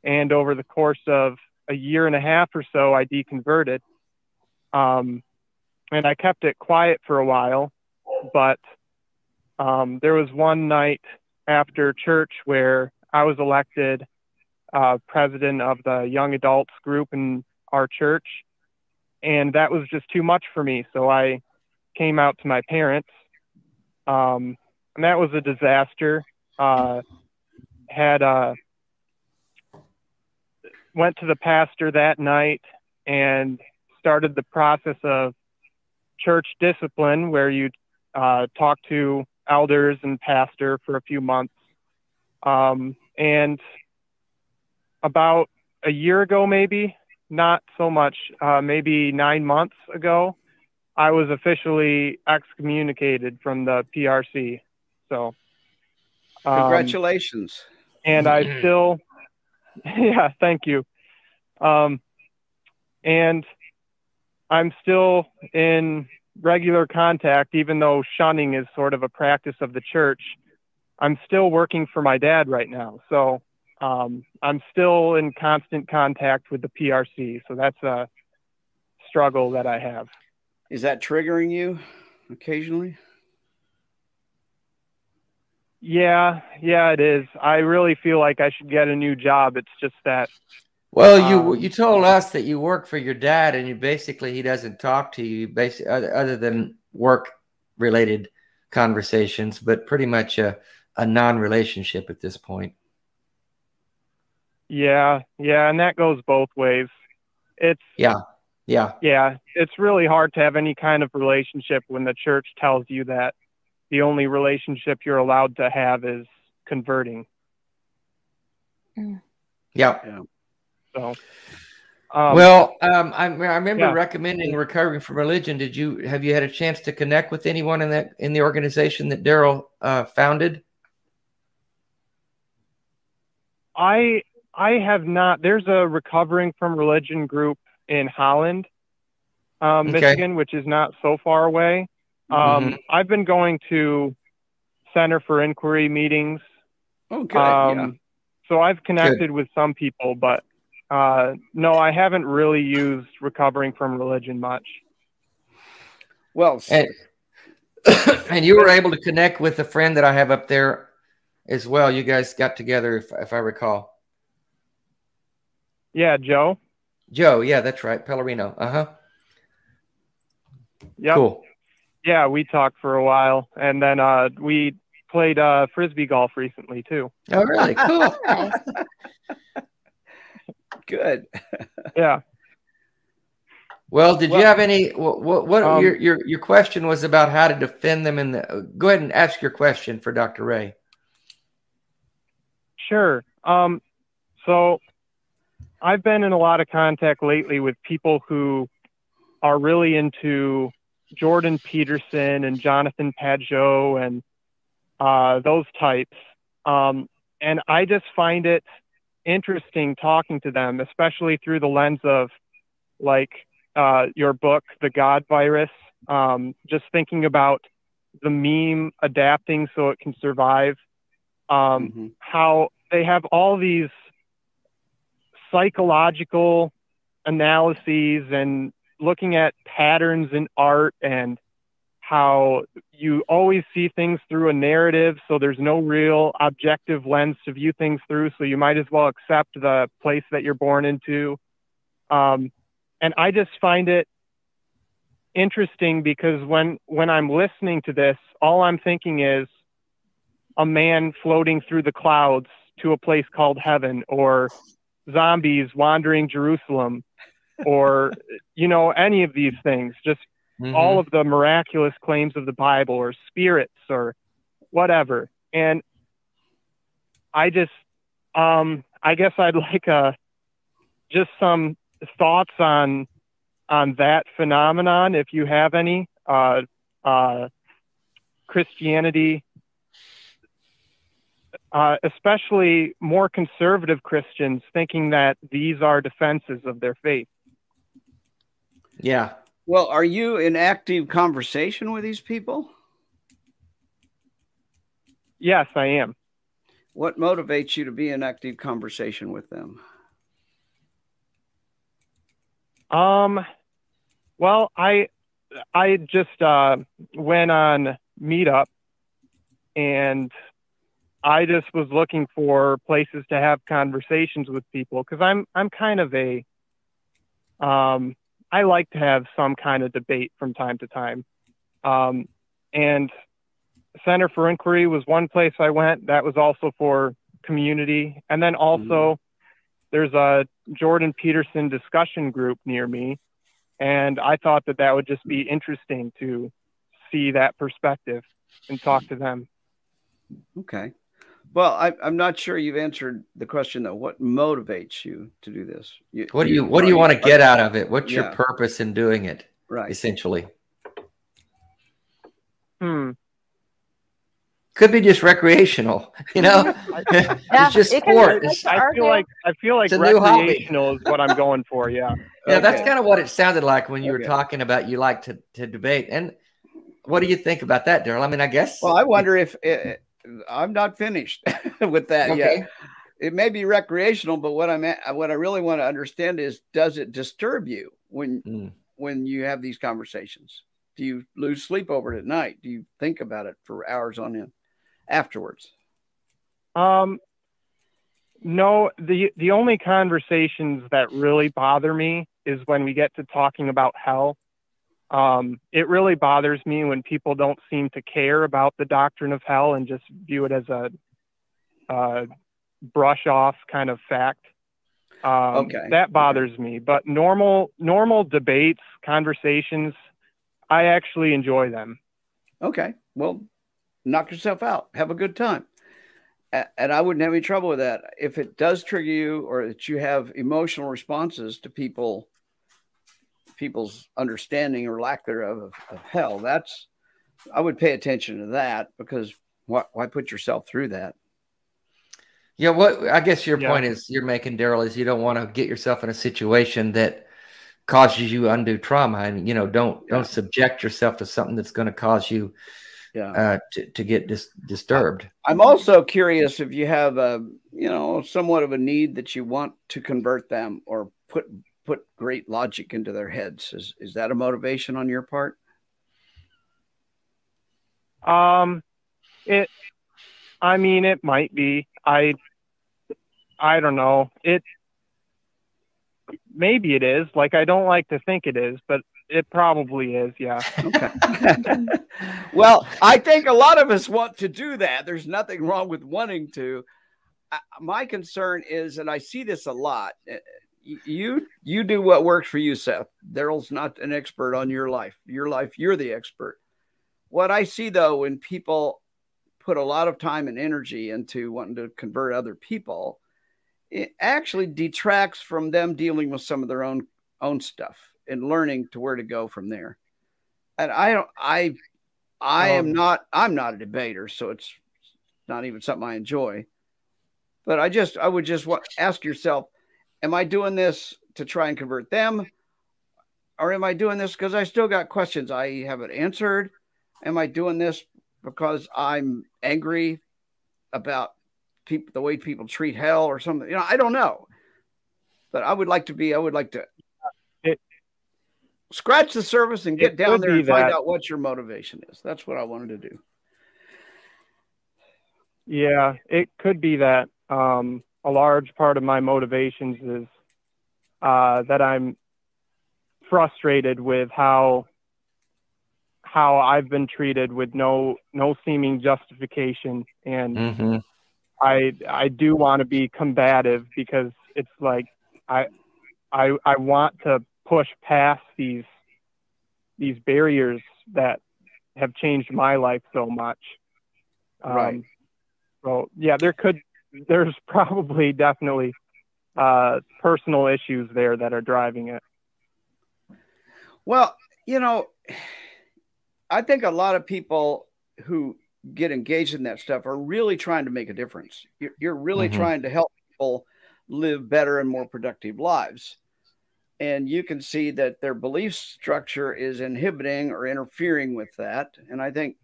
And over the course of a year and a half or so, I deconverted. Um, and I kept it quiet for a while, but um, there was one night after church where I was elected uh, president of the young adults group in our church. And that was just too much for me. So I came out to my parents. Um, and that was a disaster. Uh, had uh, went to the pastor that night and started the process of church discipline, where you uh, talk to elders and pastor for a few months. Um, and about a year ago, maybe not so much, uh, maybe nine months ago, I was officially excommunicated from the PRC. So, um, Congratulations. and I still, yeah, thank you. Um, and I'm still in regular contact, even though shunning is sort of a practice of the church. I'm still working for my dad right now, so um, I'm still in constant contact with the PRC. So that's a struggle that I have. Is that triggering you occasionally? Yeah, yeah, it is. I really feel like I should get a new job. It's just that Well, you Um, you told us that you work for your dad, and you basically he doesn't talk to you, basically other, other than work related conversations, but pretty much a, a non relationship at this point. Yeah, yeah, and that goes both ways. It's Yeah, yeah, yeah, it's really hard to have any kind of relationship when the church tells you that the only relationship you're allowed to have is converting. yeah. So, um, well, um, I, I remember yeah. recommending recovering from religion. Did you have you had a chance to connect with anyone in that in the organization that Darrel uh, founded? I I have not. There's a recovering from religion group in Holland, um, Okay. Michigan, which is not so far away. Um, Mhm. I've been going to Center for Inquiry meetings. Oh, good. Um, yeah. So I've connected with some people, but uh, no, I haven't really used recovering from religion much. Well, And and you were able to connect with a friend that I have up there as well. You guys got together, if, if I recall. Yeah, Joe. Joe, yeah, that's right. Pellerino. Uh huh. Yeah. Cool. Yeah, we talked for a while, and then uh, we played uh, frisbee golf recently too. Oh, really? Cool. Nice. good. Yeah. Well, did Well- you have any? What? What? what Um, your your your question was about how to defend them in the. Go ahead and ask your question for Dr. Ray. Sure. Um, so I've been in a lot of contact lately with people who are really into Jordan Peterson and Jonathan Pageau and uh, those types. Um, and I just find it interesting talking to them, especially through the lens of like uh, your book, The God Virus. Um, just thinking about the meme adapting so it can survive. Um, Mhm. how they have all these psychological analyses and looking at patterns in art and how you always see things through a narrative, so there's no real objective lens to view things through. So you might as well accept the place that you're born into. Um, and I just find it interesting because when when I'm listening to this, all I'm thinking is a man floating through the clouds to a place called heaven, or zombies wandering Jerusalem, or you know any of these things. Just mm-hmm. all of the miraculous claims of the Bible, or spirits, or whatever. And I just, um, I guess I'd like a uh, just some thoughts on on that phenomenon, if you have any. Uh, uh, Christianity, uh, especially more conservative Christians, thinking that these are defenses of their faith. Yeah. Well, are you in active conversation with these people? Yes, I am. What motivates you to be in active conversation with them? Um, well, I I just uh, went on Meetup, and I just was looking for places to have conversations with people because I'm I'm kind of a um, I like to have some kind of debate from time to time, um, and Center for Inquiry was one place I went. That was also for community, and then also mm-hmm. there's a Jordan Peterson discussion group near me and I thought that that would just be interesting to see that perspective and talk to them. Okay. Well, I, am not sure you've answered the question though. What motivates you to do this? You, what do you What do you want to get out of it? What's yeah. your purpose in doing it? Right. Essentially. Hmm. Could be just recreational, you know. yeah, it's just it sport. I feel like I feel like recreational is what I'm going for. Yeah. Yeah, okay. that's kind of what it sounded like when you okay. were talking about you like to to debate. And what do you think about that, Darrel? I mean, I guess. Well, I wonder if it, eh, eh, I'm not finished with that okay. yet. It may be recreational, but what I'm at, what I really want to understand is, does it disturb you when mm. when you have these conversations? Do you lose sleep over it at night? Do you think about it for hours on end? afterwards? Um, no, the the only conversations that really bother me is when we get to talking about hell. Um, it really bothers me when people don't seem to care about the doctrine of hell and just view it as a, brush off kind of fact. Um, okay. That bothers okay. me. But normal normal debates, conversations, I actually enjoy them. Okay. Well, knock yourself out, have a good time. And I wouldn't have any trouble with that. If it does trigger you or that you have emotional responses to people, people's understanding or lack thereof of, of hell, that's, I would pay attention to that because why, why put yourself through that? Yeah, what I guess your yeah. point is you're making, Darrel, is you don't want to get yourself in a situation that causes you undue trauma, and you know, don't yeah. don't subject yourself to something that's going to cause you yeah. uh, to, to get dis- disturbed. I'm also curious if you have a, you know, somewhat of a need that you want to convert them or put put great logic into their heads. Is is that a motivation on your part? Um, it. I mean, it might be. I. I don't know. It. Maybe it is. Like I don't like to think it is, but it probably is, yeah. Okay. well, I think a lot of us want to do that. There's nothing wrong with wanting to. I, my concern is, and I see this a lot. You you do what works for you, Seth. Darrel's not an expert on your life. Your life, you're the expert. What I see though, when people put a lot of time and energy into wanting to convert other people, it actually detracts from them dealing with some of their own own stuff and learning to where to go from there. And I don't, I, I um, am not, I'm not a debater, so it's not even something I enjoy. But I just, I would just want, ask yourself, am I doing this to try and convert them? Or am I doing this because I still got questions I haven't answered? Am I doing this because I'm angry about people, the way people treat hell or something? You know, I don't know. But I would like to be, I would like to scratch the surface and get down there and find that. out what your motivation is. That's what I wanted to do. Yeah, it could be that um, a large part of my motivations is uh, that I'm frustrated with how how I've been treated with no no seeming justification, and hmm I I do want to be combative because it's like I I I want to push past these these barriers that have changed my life so much. Um, Right. So yeah, there could there's probably definitely uh, personal issues there that are driving it. Well, you know, I think a lot of people who get engaged in that stuff are really trying to make a difference. You're, you're really Mhm. trying to help people live better and more productive lives. And you can see that their belief structure is inhibiting or interfering with that. And I think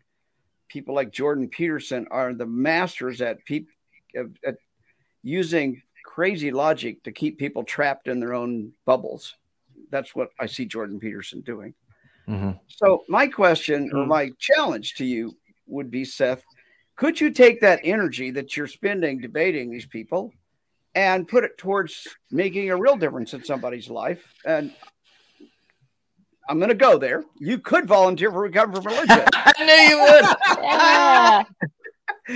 people like Jordan Peterson are the masters at, peop- at, at using crazy logic to keep people trapped in their own bubbles. That's what I see Jordan Peterson doing. hmm So my question or Hmm. my challenge to you would be, Seth, could you take that energy that you're spending debating these people and put it towards making a real difference in somebody's life? And I'm going to go there. You could volunteer for Recovery from Religion, I knew you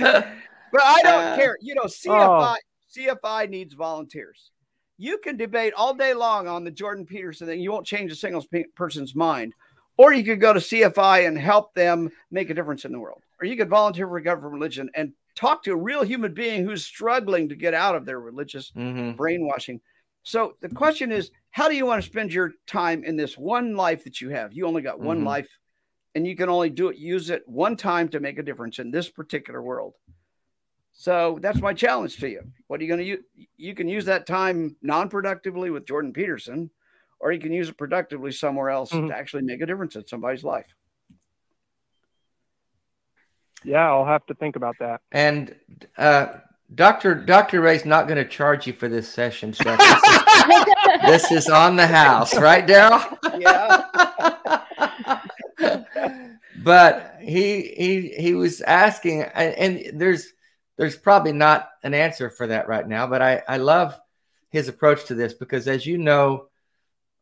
would. but I don't Uh, care. You know, CFI CFI needs volunteers. You can debate all day long on the Jordan Peterson thing. You won't change a single person's mind. Or you could go to CFI and help them make a difference in the world. Or you could volunteer for Recovery from Religion and talk to a real human being who's struggling to get out of their religious hmm brainwashing. So the question is, how do you want to spend your time in this one life that you have? You only got one Mhm. life, and you can only do it, use it one time to make a difference in this particular world. So that's my challenge to you. What are you going to use? You can use that time non-productively with Jordan Peterson, or you can use it productively somewhere else Mhm. to actually make a difference in somebody's life. Yeah, I'll have to think about that. And uh, Doctor Doctor Ray's not going to charge you for this session, Seth. This is, this is on the house, right, Darrel? Yeah. but he he he was asking, and, and there's there's probably not an answer for that right now. But I I love his approach to this because, as you know,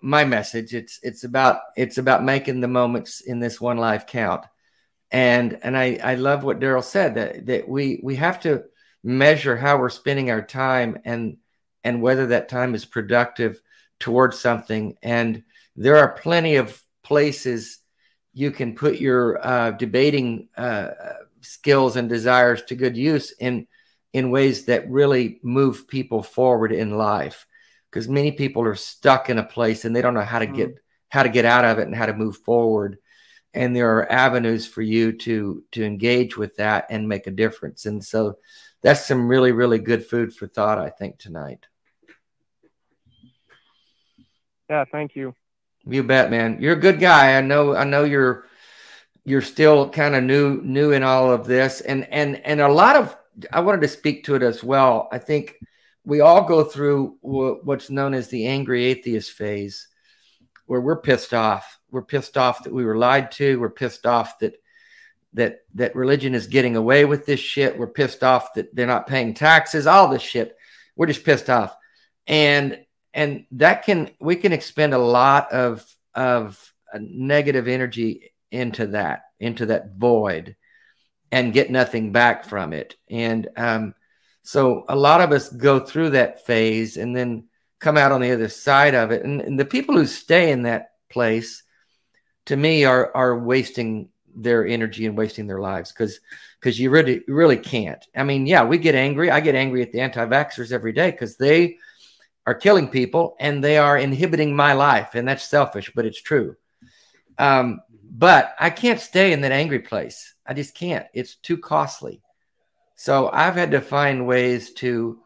my message it's it's about it's about making the moments in this one life count, and and I I love what Darrel said that that we we have to measure how we're spending our time and and whether that time is productive towards something and there are plenty of places you can put your uh, debating uh, skills and desires to good use in in ways that really move people forward in life because many people are stuck in a place and they don't know how to mm. get how to get out of it and how to move forward and there are avenues for you to to engage with that and make a difference and so that's some really really good food for thought i think tonight Yeah, thank you. You bet, man. You're a good guy. I know. I know you're you're still kind of new new in all of this, and and and a lot of. I wanted to speak to it as well. I think we all go through wh- what's known as the angry atheist phase, where we're pissed off. We're pissed off that we were lied to. We're pissed off that that that religion is getting away with this shit. We're pissed off that they're not paying taxes. All this shit. We're just pissed off, and and that can we can expend a lot of of negative energy into that into that void and get nothing back from it. And um, so a lot of us go through that phase and then come out on the other side of it. And, and the people who stay in that place to me are are wasting their energy and wasting their lives because because you really really can't. I mean yeah we get angry. I get angry at the anti-vaxxers every day because they are killing people and they are inhibiting my life. And that's selfish but it's true. Um, but i can't stay in that angry place i just can't it's too costly so i've had to find ways to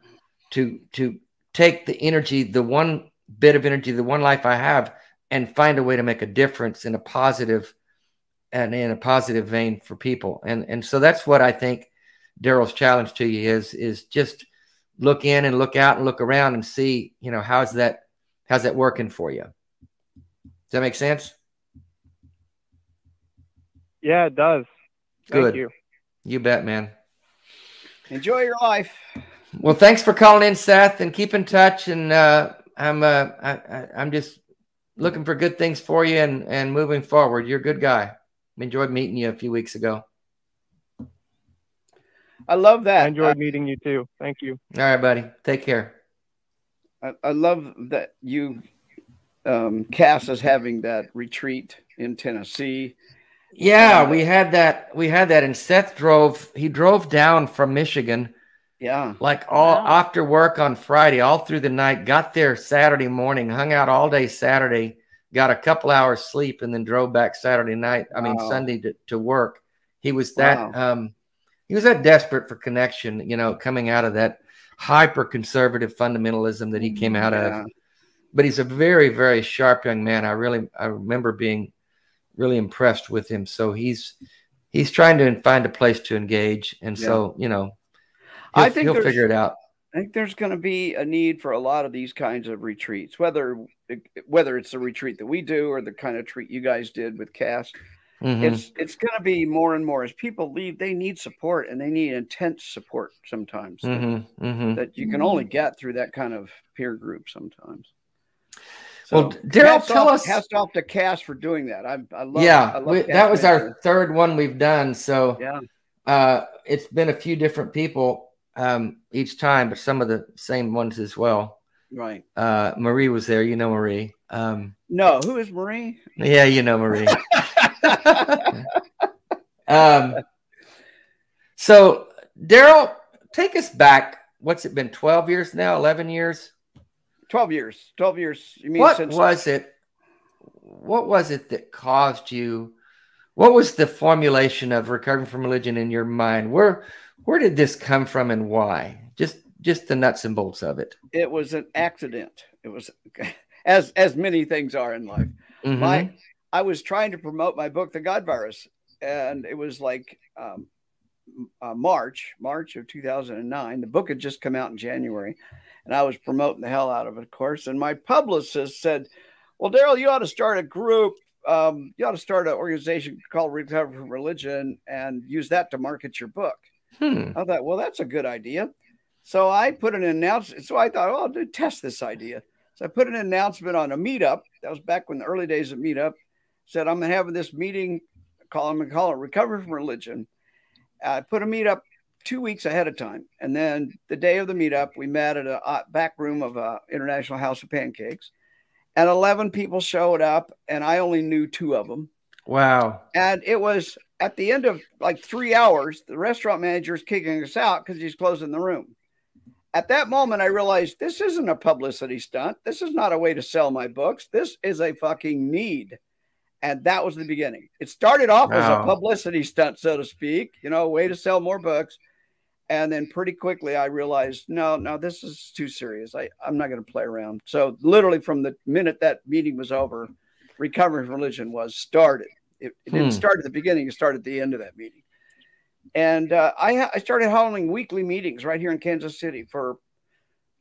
to to take the energy the one bit of energy the one life i have and find a way to make a difference in a positive and in a positive vein for people and and so that's what i think darrel's challenge to you is is just look in and look out and look around and see, you know, how's that how's that working for you? Does that make sense? Yeah, it does. Thank Good. you. You bet, man. Enjoy your life. Well, thanks for calling in, Seth, and keep in touch. And uh, I'm uh, I, I, I'm just looking for good things for you and and moving forward. You're a good guy. Enjoyed meeting you a few weeks ago. I love that. I enjoyed meeting you too. Thank you. All right, buddy. Take care. I, I love that you, um, Cass is having that retreat in Tennessee. Yeah, we had that. We had that, and Seth drove. He drove down from Michigan, Yeah. like all Wow. after work on Friday, all through the night. Got there Saturday morning, hung out all day Saturday, got a couple hours sleep, and then drove back Saturday night. I mean Wow. Sunday to, to work. He was that. Wow. Um, he was that desperate for connection. You know, coming out of that hyper conservative fundamentalism that he came out Yeah. of. But he's a very, very sharp young man. I really, I remember being really impressed with him. So he's he's trying to find a place to engage, and so you know, I think he'll figure it out. I think there's going to be a need for a lot of these kinds of retreats, whether whether it's the retreat that we do or the kind of treat you guys did with Cass. Mhm. It's it's going to be more and more as people leave. They need support and they need intense support sometimes that- Mhm, mhm. that, you can only get through that kind of peer group sometimes. Well, Darrel, tell off, us- Hats off to Cass for doing that. I, I love. yeah, I love we, that was our third one we've done. So Yeah. uh, it's been a few different people um, each time, but some of the same ones as well. Right. Uh, Marie was there, you know Marie. Um, No, who is Marie? yeah, you know Marie. um, so Darrel, take us back. What's it been? Twelve years now? Eleven years? Twelve years. Twelve years. You mean what since was it? What was it that caused you? What was the formulation of recovering from religion in your mind? Where where did this come from and why? Just just the nuts and bolts of it. it was an accident. It was as as many things are in life. Mhm. My I was trying to promote my book, The God Virus, and it was like um, uh, March, March of 2009. The book had just come out in January, and I was promoting the hell out of it, of course. And my publicist said, "Well, Darrel, you ought to start a group. Um, you ought to start an organization called Recover from Religion and use that to market your book." Hmm. I thought, well, that's a good idea. So I put an announcement. So I thought, oh, I'll do, test this idea. So I put an announcement on a meetup. That was back when the early days of meetup. Said I'm having this meeting. Call I'm gonna call it Recovery from Religion. I put a meetup two weeks ahead of time, and then the day of the meetup, we met at a uh, back room of a International House of Pancakes, and 11 people showed up, and I only knew two of them. Wow. And it was at the end of like three hours, the restaurant manager is kicking us out because he's closing the room. At that moment, I realized this isn't a publicity stunt. This is not a way to sell my books. This is a fucking need. And that was the beginning. It started off as a publicity stunt, so to speak, you know, a way to sell more books. And then pretty quickly I realized, no, no, this is too serious. I, I'm not going to play around. So literally from the minute that meeting was over, Recovering Religion was started. It, it didn't Hmm. start at the beginning, it started at the end of that meeting. And uh, I, I started holding weekly meetings right here in Kansas City for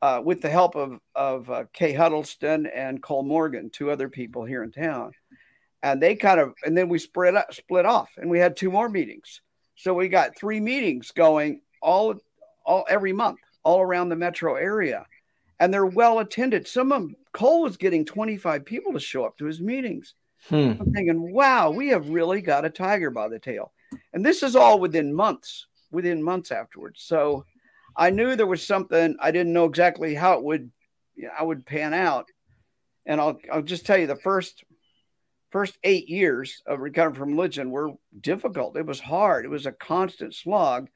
uh, with the help of, of uh, Kay Huddleston and Cole Morgan, two other people here in town. And they kind of, and then we spread up, split off and we had two more meetings. So we got three meetings going all, all every month, all around the metro area. And they're well attended. Some of them, Cole was getting 25 people to show up to his meetings. Hmm. I'm thinking, wow, we have really got a tiger by the tail. And this is all within months, within months afterwards. So I knew there was something I didn't know exactly how it would, you know, I would pan out. And I'll, I'll just tell you the first, first eight years of recovering from religion were difficult. It was hard. It was a constant slog,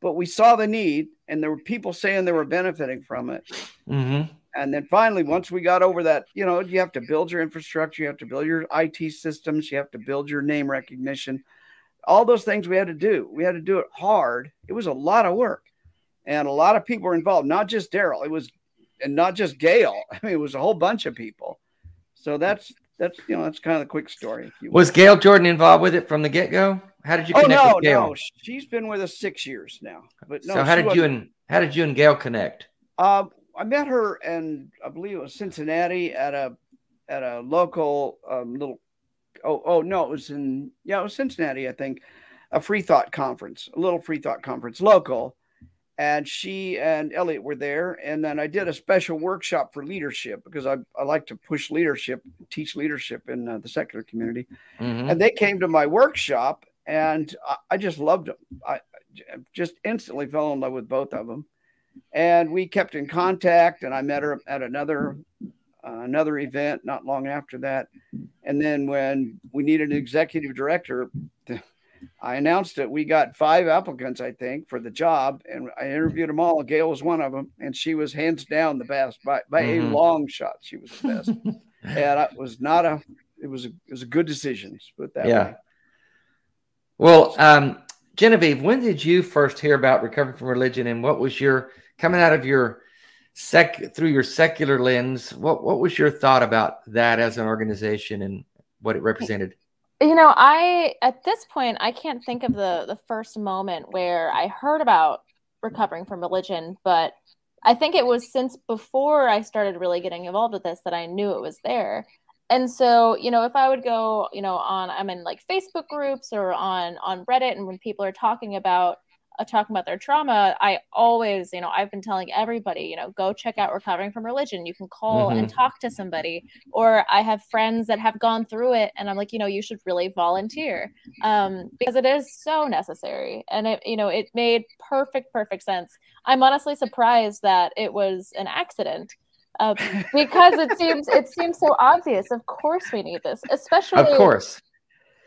but we saw the need and there were people saying they were benefiting from it. hmm And then finally, once we got over that, you know, you have to build your infrastructure, you have to build your IT systems, you have to build your name recognition, all those things we had to do. We had to do it hard. It was a lot of work, and a lot of people were involved. Not just Darrel, it was, and not just Gail. I mean, it was a whole bunch of people. So that's that's you know that's kind of the quick story. Was Gail Jordan involved with it from the get go? How did you oh connect no with Gail? no she's been with us six years now. But no, so how did you and how did you and Gail connect? Uh, I met her, and I believe it was Cincinnati at a at a local um, little. Oh, oh no, it was in yeah, it was Cincinnati, I think, a free thought conference, a little free thought conference, local, and she and Elliot were there. And then I did a special workshop for leadership because I, I like to push leadership, teach leadership in uh, the secular community. Mhm. And they came to my workshop, and I, I just loved them. I I just instantly fell in love with both of them, and we kept in contact. And I met her at another uh, another event not long after that. And then when we needed an executive director, I announced it. We got five applicants, I think, for the job, and I interviewed them all. Gail was one of them, and she was hands down the best by, by Mhm. a long shot. She was the best, and it was not a. It was a. It was a good decision. Put that Yeah. way. Well, um, Genevieve, when did you first hear about recovering from religion, and what was your coming out of your sec through your secular lens? What what was your thought about that as an organization and what it represented? you know i at this point i can't think of the the first moment where i heard about recovering from religion but i think it was since before i started really getting involved with this that i knew it was there and so you know if i would go you know on i'm in like facebook groups or on on reddit and when people are talking about uh, talking about their trauma i always you know i've been telling everybody you know go check out recovering from religion you can call and talk to somebody or I have friends that have gone through it, and I'm like, you know, you should really volunteer um, because it is so necessary, and it, you know, it made perfect, perfect sense. I'm honestly surprised that it was an accident. Uh, because it seems it seems so obvious. Of course, we need this, especially Of course.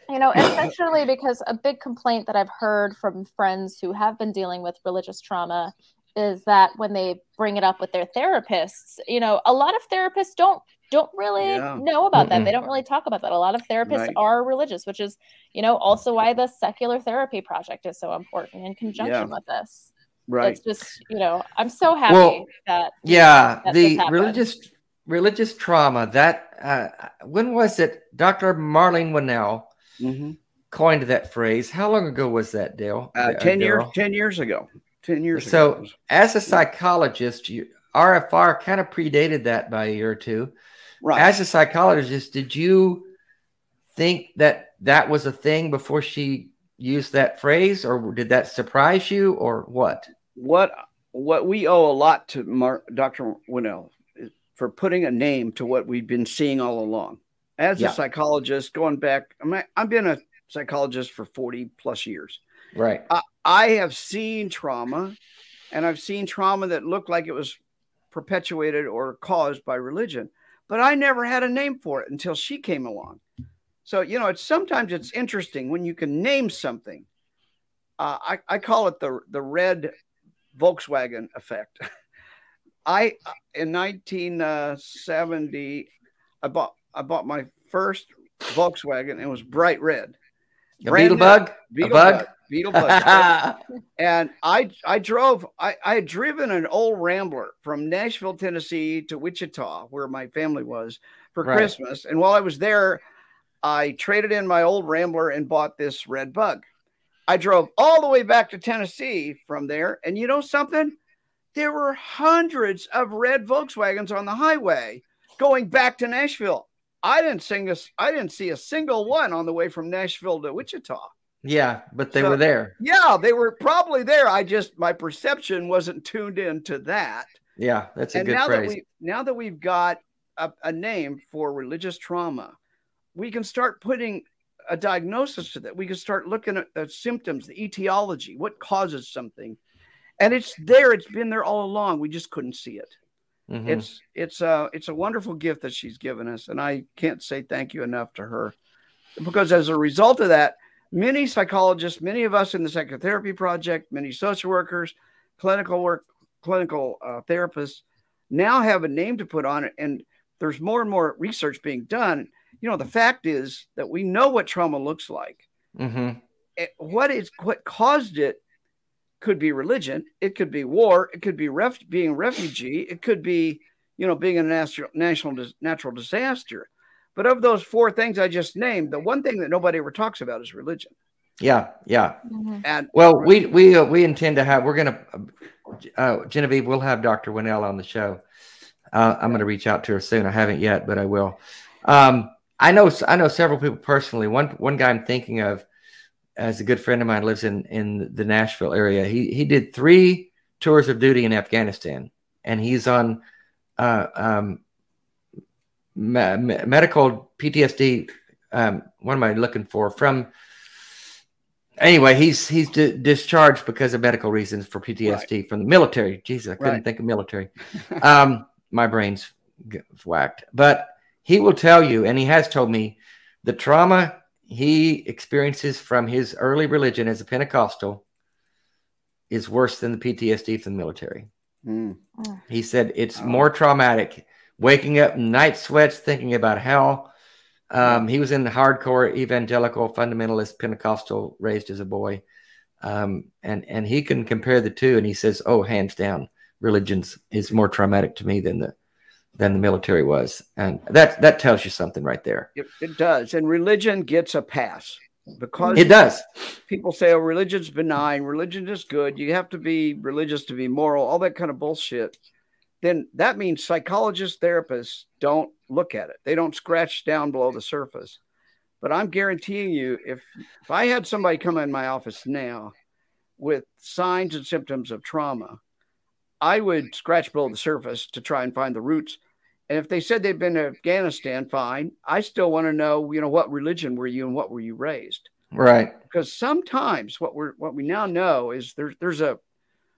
you know, especially because a big complaint that I've heard from friends who have been dealing with religious trauma is that when they bring it up with their therapists, you know, a lot of therapists don't don't really Yeah. know about that. Mm-mm. They don't really talk about that. A lot of therapists Right. are religious, which is, you know, also why the secular therapy project is so important in conjunction Yeah. with this. Right. It's just, you know, I'm so happy Well, that Yeah, that the religious religious trauma. That uh, when was it? Dr. Marlene Winell Mhm. coined that phrase. How long ago was that, Dale? Uh, Uh, ten years. Darrel? Ten years ago. Ten years So, ago. as a psychologist, you, RFR kind of predated that by a year or two. Right. As a psychologist, did you think that that was a thing before she used that phrase, or did that surprise you, or what? What what we owe a lot to Mar- Dr. Winell for putting a name to what we've been seeing all along. As Yeah. a psychologist, going back, I mean, I've been a psychologist for 40 plus years. Right. I have seen trauma, and I've seen trauma that looked like it was perpetuated or caused by religion, but I never had a name for it until she came along. So you know, it's sometimes it's interesting when you can name something. Uh, I I call it the the red Volkswagen effect. I in 1970, I bought I bought my first Volkswagen. and It was bright red. A beetle bug? Beetle bug? bug. Beetle bug. and I I drove I, I had driven an old Rambler from Nashville, Tennessee to Wichita, where my family was for Right. Christmas. And while I was there, I traded in my old Rambler and bought this red bug. I drove all the way back to Tennessee from there, and you know something? There were hundreds of red Volkswagens on the highway going back to Nashville. I didn't sing a, I didn't see a single one on the way from Nashville to Wichita. yeah, but they So- were there. Yeah, they were probably there. I just my perception wasn't tuned into that. Yeah, that's a and good now phrase. that we now that we've got a, a name for religious trauma, we can start putting a diagnosis to that. We can start looking at the symptoms, the etiology, what causes something, and it's there. It's been there all along. We just couldn't see it. Mhm. It's it's a it's a wonderful gift that she's given us, and I can't say thank you enough to her, because as a result of that, many psychologists, many of us in the psychotherapy project, many social workers, clinical work, clinical uh, therapists, now have a name to put on it, and there's more and more research being done. You know, the fact is that we know what trauma looks like. Mhm. It- what is what caused it could be religion it could be war it could be ref, being a refugee it could be you know being a national national dis- natural disaster but of those four things i just named the one thing that nobody ever talks about is religion Yeah, yeah. Mhm. and Well, we we uh, we intend to have. We're gonna, uh, Genevieve. We'll have Dr. Winell on the show. Uh, I'm gonna reach out to her soon. I haven't yet, but I will. Um, I know I know several people personally. One one guy I'm thinking of as a good friend of mine lives in in the Nashville area. He he did three tours of duty in Afghanistan, and he's on uh, um, me- me- medical PTSD. Um, what am I looking for? From anyway, he's he's di- discharged because of medical reasons for PTSD right. from the military. Jesus, I couldn't right. think of military. um, my brain's whacked, but he will tell you, and he has told me, the trauma he experiences from his early religion as a Pentecostal is worse than the PTSD from the military. Mm. He said it's oh. more traumatic. Waking up night sweats, thinking about hell. Um, he was in the hardcore evangelical fundamentalist Pentecostal raised as a boy. Um, and, and he can compare the two and he says, Oh, hands down, religions is more traumatic to me than the than the military was. And that that tells you something right there. It, it does. And religion gets a pass because it does. People say, "Oh, religion's benign. Religion is good. You have to be religious to be moral." All that kind of bullshit. Then that means psychologists, therapists don't look at it. They don't scratch down below the surface. But I'm guaranteeing you, if if I had somebody come in my office now with signs and symptoms of trauma, I would scratch below the surface to try and find the roots. And if they said they've been to Afghanistan, fine. I still want to know, you know, what religion were you and what were you raised? Right. Because sometimes what we're what we now know is there's there's a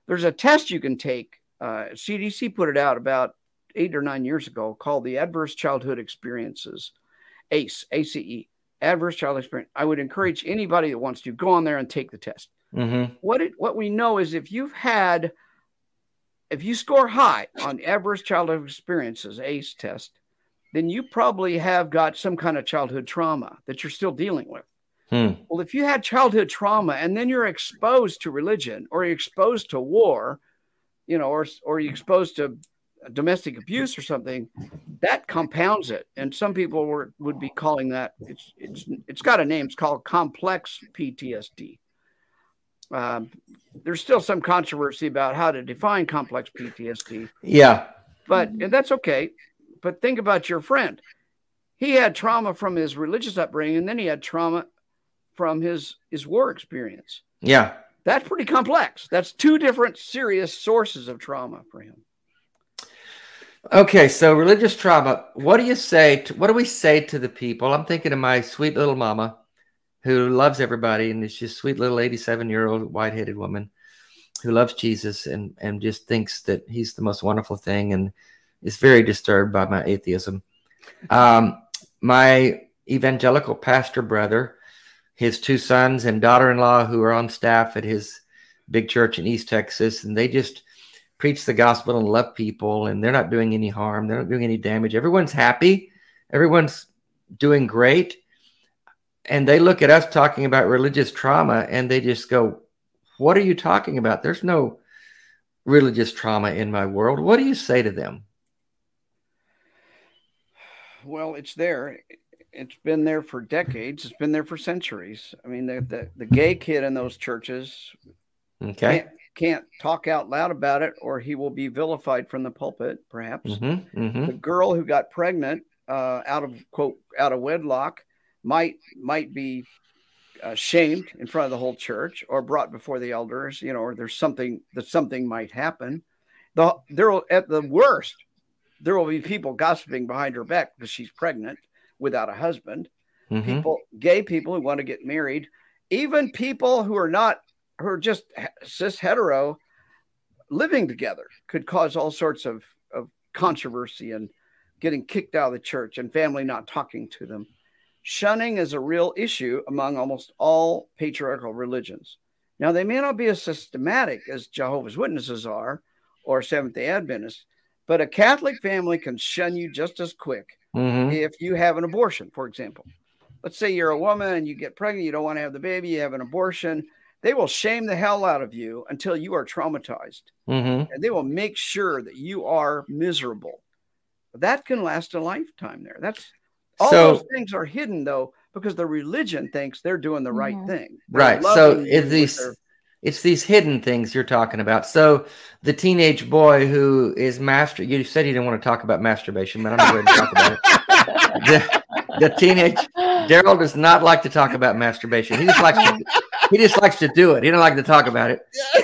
there's a test you can take. Uh, CDC put it out about eight or nine years ago called the Adverse Childhood Experiences, ACE, ACE, Adverse Childhood Experience. I would encourage anybody that wants to go on there and take the test. Mm-hmm. What it what we know is if you've had if you score high on adverse childhood experiences, ACE test, then you probably have got some kind of childhood trauma that you're still dealing with. Hmm. Well, if you had childhood trauma and then you're exposed to religion or you're exposed to war, you know, or or you're exposed to domestic abuse or something, that compounds it. And some people were, would be calling that it's it's it's got a name. It's called complex PTSD. Um, there's still some controversy about how to define complex PTSD. Yeah. But that's okay. But think about your friend. He had trauma from his religious upbringing, and then he had trauma from his his war experience. Yeah. That's pretty complex. That's two different serious sources of trauma for him. Okay, so religious trauma. What do you say? To, what do we say to the people? I'm thinking of my sweet little mama who loves everybody and is just sweet little 87 year old white headed woman who loves Jesus and, and just thinks that he's the most wonderful thing and is very disturbed by my atheism. Um, my evangelical pastor brother, his two sons and daughter in law who are on staff at his big church in East Texas, and they just preach the gospel and love people, and they're not doing any harm, they're not doing any damage. Everyone's happy, everyone's doing great and they look at us talking about religious trauma and they just go, What are you talking about? There's no religious trauma in my world. What do you say to them? Well, it's there. It's been there for decades. It's been there for centuries. I mean, the, the, the gay kid in those churches okay. can't, can't, talk out loud about it or he will be vilified from the pulpit, perhaps. Mm-hmm, mm-hmm. The girl who got pregnant uh, out of, quote, out of wedlock might might be uh, shamed in front of the whole church or brought before the elders, you know, or there's something that something might happen. The there will at the worst, there will be people gossiping behind her back because she's pregnant without a husband. Mm-hmm. People, gay people who want to get married, even people who are not who are just cis hetero living together could cause all sorts of, of controversy and getting kicked out of the church and family not talking to them. Shunning is a real issue among almost all patriarchal religions. Now, they may not be as systematic as Jehovah's Witnesses are or Seventh day Adventists, but a Catholic family can shun you just as quick mm-hmm. if you have an abortion, for example. Let's say you're a woman and you get pregnant, you don't want to have the baby, you have an abortion. They will shame the hell out of you until you are traumatized. Mm-hmm. And they will make sure that you are miserable. That can last a lifetime there. That's all so, those things are hidden though because the religion thinks they're doing the right mm-hmm. thing. They're right. So is these it's these hidden things you're talking about. So the teenage boy who is master, you said you didn't want to talk about masturbation, but I'm going to talk about it. The, the teenage Darrel does not like to talk about masturbation. He just likes to, he just likes to do it. He don't like to talk about it.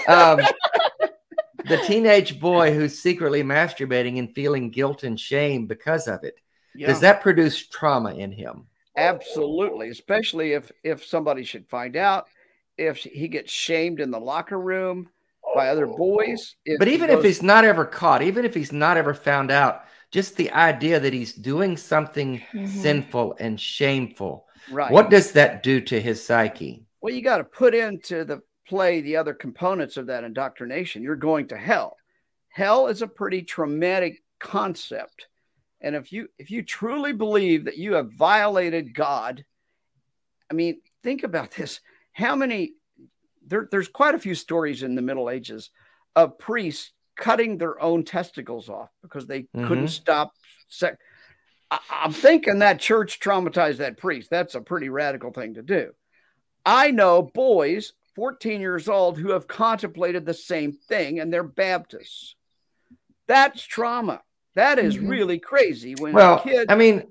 Um, the teenage boy who's secretly masturbating and feeling guilt and shame because of it. Yeah. Does that produce trauma in him? Absolutely, especially if if somebody should find out, if he gets shamed in the locker room by other boys. But he even if he's not ever caught, even if he's not ever found out, just the idea that he's doing something Mhm. sinful and shameful, right, what does that do to his psyche? well, you got to put into the play the other components of that indoctrination. You're going to hell. Hell is a pretty traumatic concept, and if you if you truly believe that you have violated God, I mean, think about this. How many? There, there's quite a few stories in the Middle Ages of priests cutting their own testicles off because they couldn't Mhm. stop sex. I, I'm thinking that church traumatized that priest. That's a pretty radical thing to do. I know boys, 14 years old, who have contemplated the same thing and they're Baptists. That's trauma. That is Mhm. really crazy when Well, a kid. I mean,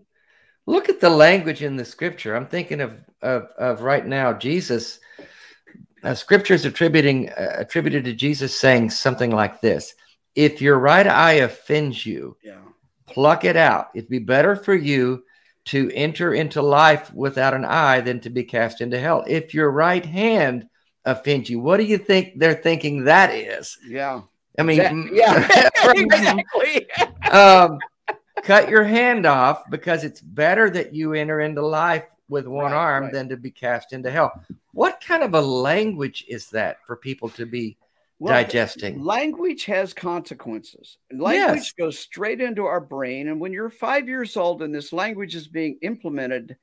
look at the language in the scripture. I'm thinking of of, of right now Jesus. Uh, scripture is attributing uh, attributed to Jesus saying something like this: "If your right eye offends you, yeah. pluck it out. It'd be better for you to enter into life without an eye than to be cast into hell. If your right hand offends you, what do you think they're thinking that is? Yeah. I mean, That- yeah. exactly. um, cut your hand off because it's better that you enter into life with one Right, arm right. than to be cast into hell. What kind of a language is that for people to be Well, digesting? Language has consequences. Language Yes. goes straight into our brain. And when you're five years old and this language is being implemented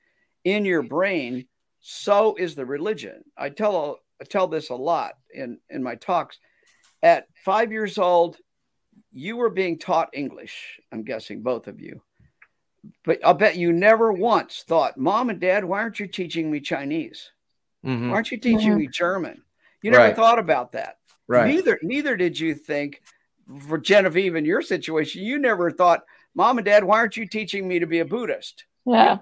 in your brain, so is the religion. I tell I tell this a lot in, in my talks. At five years old, you were being taught English. I'm guessing both of you. But I'll bet you never once thought, Mom and Dad, why aren't you teaching me Chinese? Mhm, Why aren't you teaching Mhm. me German? You never Right. thought about that. Right. Neither neither did you think for Genevieve in your situation, you never thought, Mom and Dad, why aren't you teaching me to be a Buddhist? Yeah.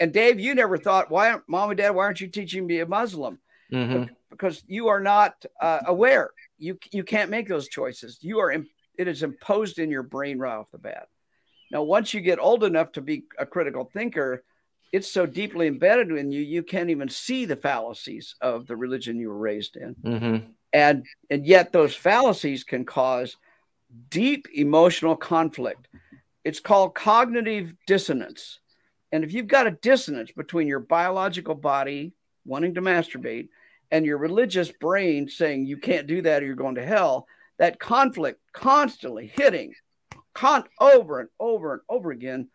And Dave, you never thought, why aren't Mom and Dad, why aren't you teaching me a Muslim? Mhm. Because you are not uh, aware. You you can't make those choices. You are it is imposed in your brain right off the bat. Now, once you get old enough to be a critical thinker, it's so deeply embedded in you, you can't even see the fallacies of the religion you were raised in Mhm. and and yet those fallacies can cause deep emotional conflict it's called cognitive dissonance and if you've got a dissonance between your biological body wanting to masturbate and your religious brain saying you can't do that or you're going to hell that conflict constantly hitting con- over and over and over again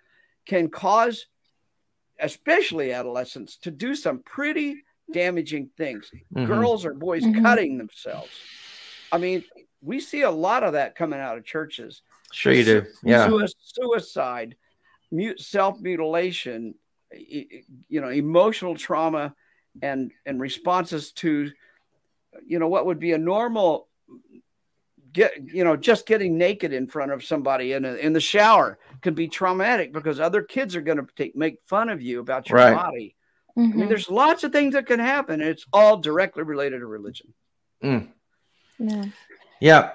can cause especially adolescents to do some pretty damaging things Mhm. girls or boys Mhm. cutting themselves. I mean, we see a lot of that coming out of churches. Sure, you do. Yeah. Sui- Suicide, mute, self mutilation, you know, emotional trauma, and and responses to, you know, what would be a normal get, you know, just getting naked in front of somebody in a, in the shower can be traumatic because other kids are going to take make fun of you about your Right. body. I mean, Mhm. there's lots of things that can happen. And it's all directly related to religion. Mm. Yeah. Yeah.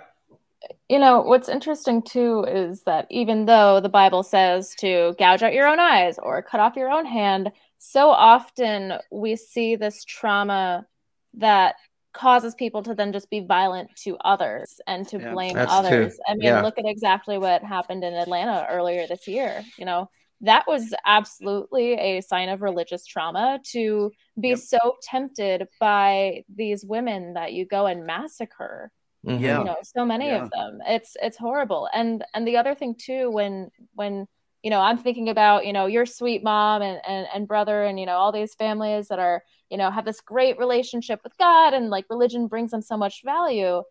you know what's interesting too is that even though the bible says to gouge out your own eyes or cut off your own hand so often we see this trauma that causes people to then just be violent to others and to Yeah. blame others true. i mean Yeah. look at exactly what happened in atlanta earlier this year you know that was absolutely a sign of religious trauma to be Yep. so tempted by these women that you go and massacre Mhm. Yeah. you know so many Yeah. of them it's it's horrible and and the other thing too when when you know i'm thinking about you know your sweet mom and and, and brother and you know all these families that are you know have this great relationship with god and like religion brings them so much value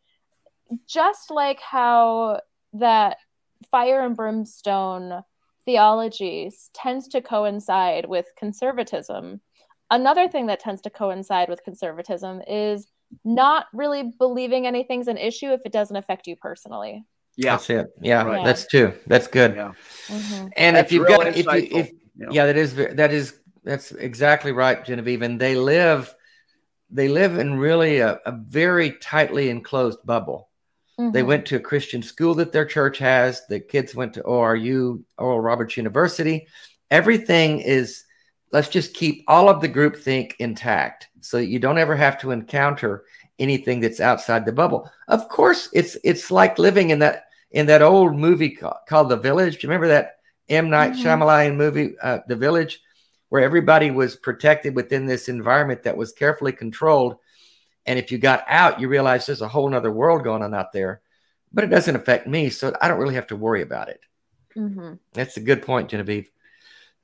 just like how that fire and brimstone theology tends to coincide with conservatism another thing that tends to coincide with conservatism is not really believing anything's an issue if it doesn't affect you personally. Yeah, That's it. Yeah, Right. that's two. That's good. yeah. Mm-hmm. And That's if you've got, if you, insightful, if you know. yeah, that is that is that's exactly right, Genevieve. And they live, they live in really a, a very tightly enclosed bubble. Mm-hmm. They went to a Christian school that their church has. The kids went to ORU, Oral Roberts University. Everything is. Let's just keep all of the groupthink intact, so that you don't ever have to encounter anything that's outside the bubble. Of course, it's it's like living in that in that old movie ca- called The Village. Do you remember that M Night Mhm. Shyamalan movie, uh, The Village, where everybody was protected within this environment that was carefully controlled? And if you got out, you realize there's a whole other world going on out there, but it doesn't affect me, so I don't really have to worry about it. Mm-hmm. That's a good point, Genevieve.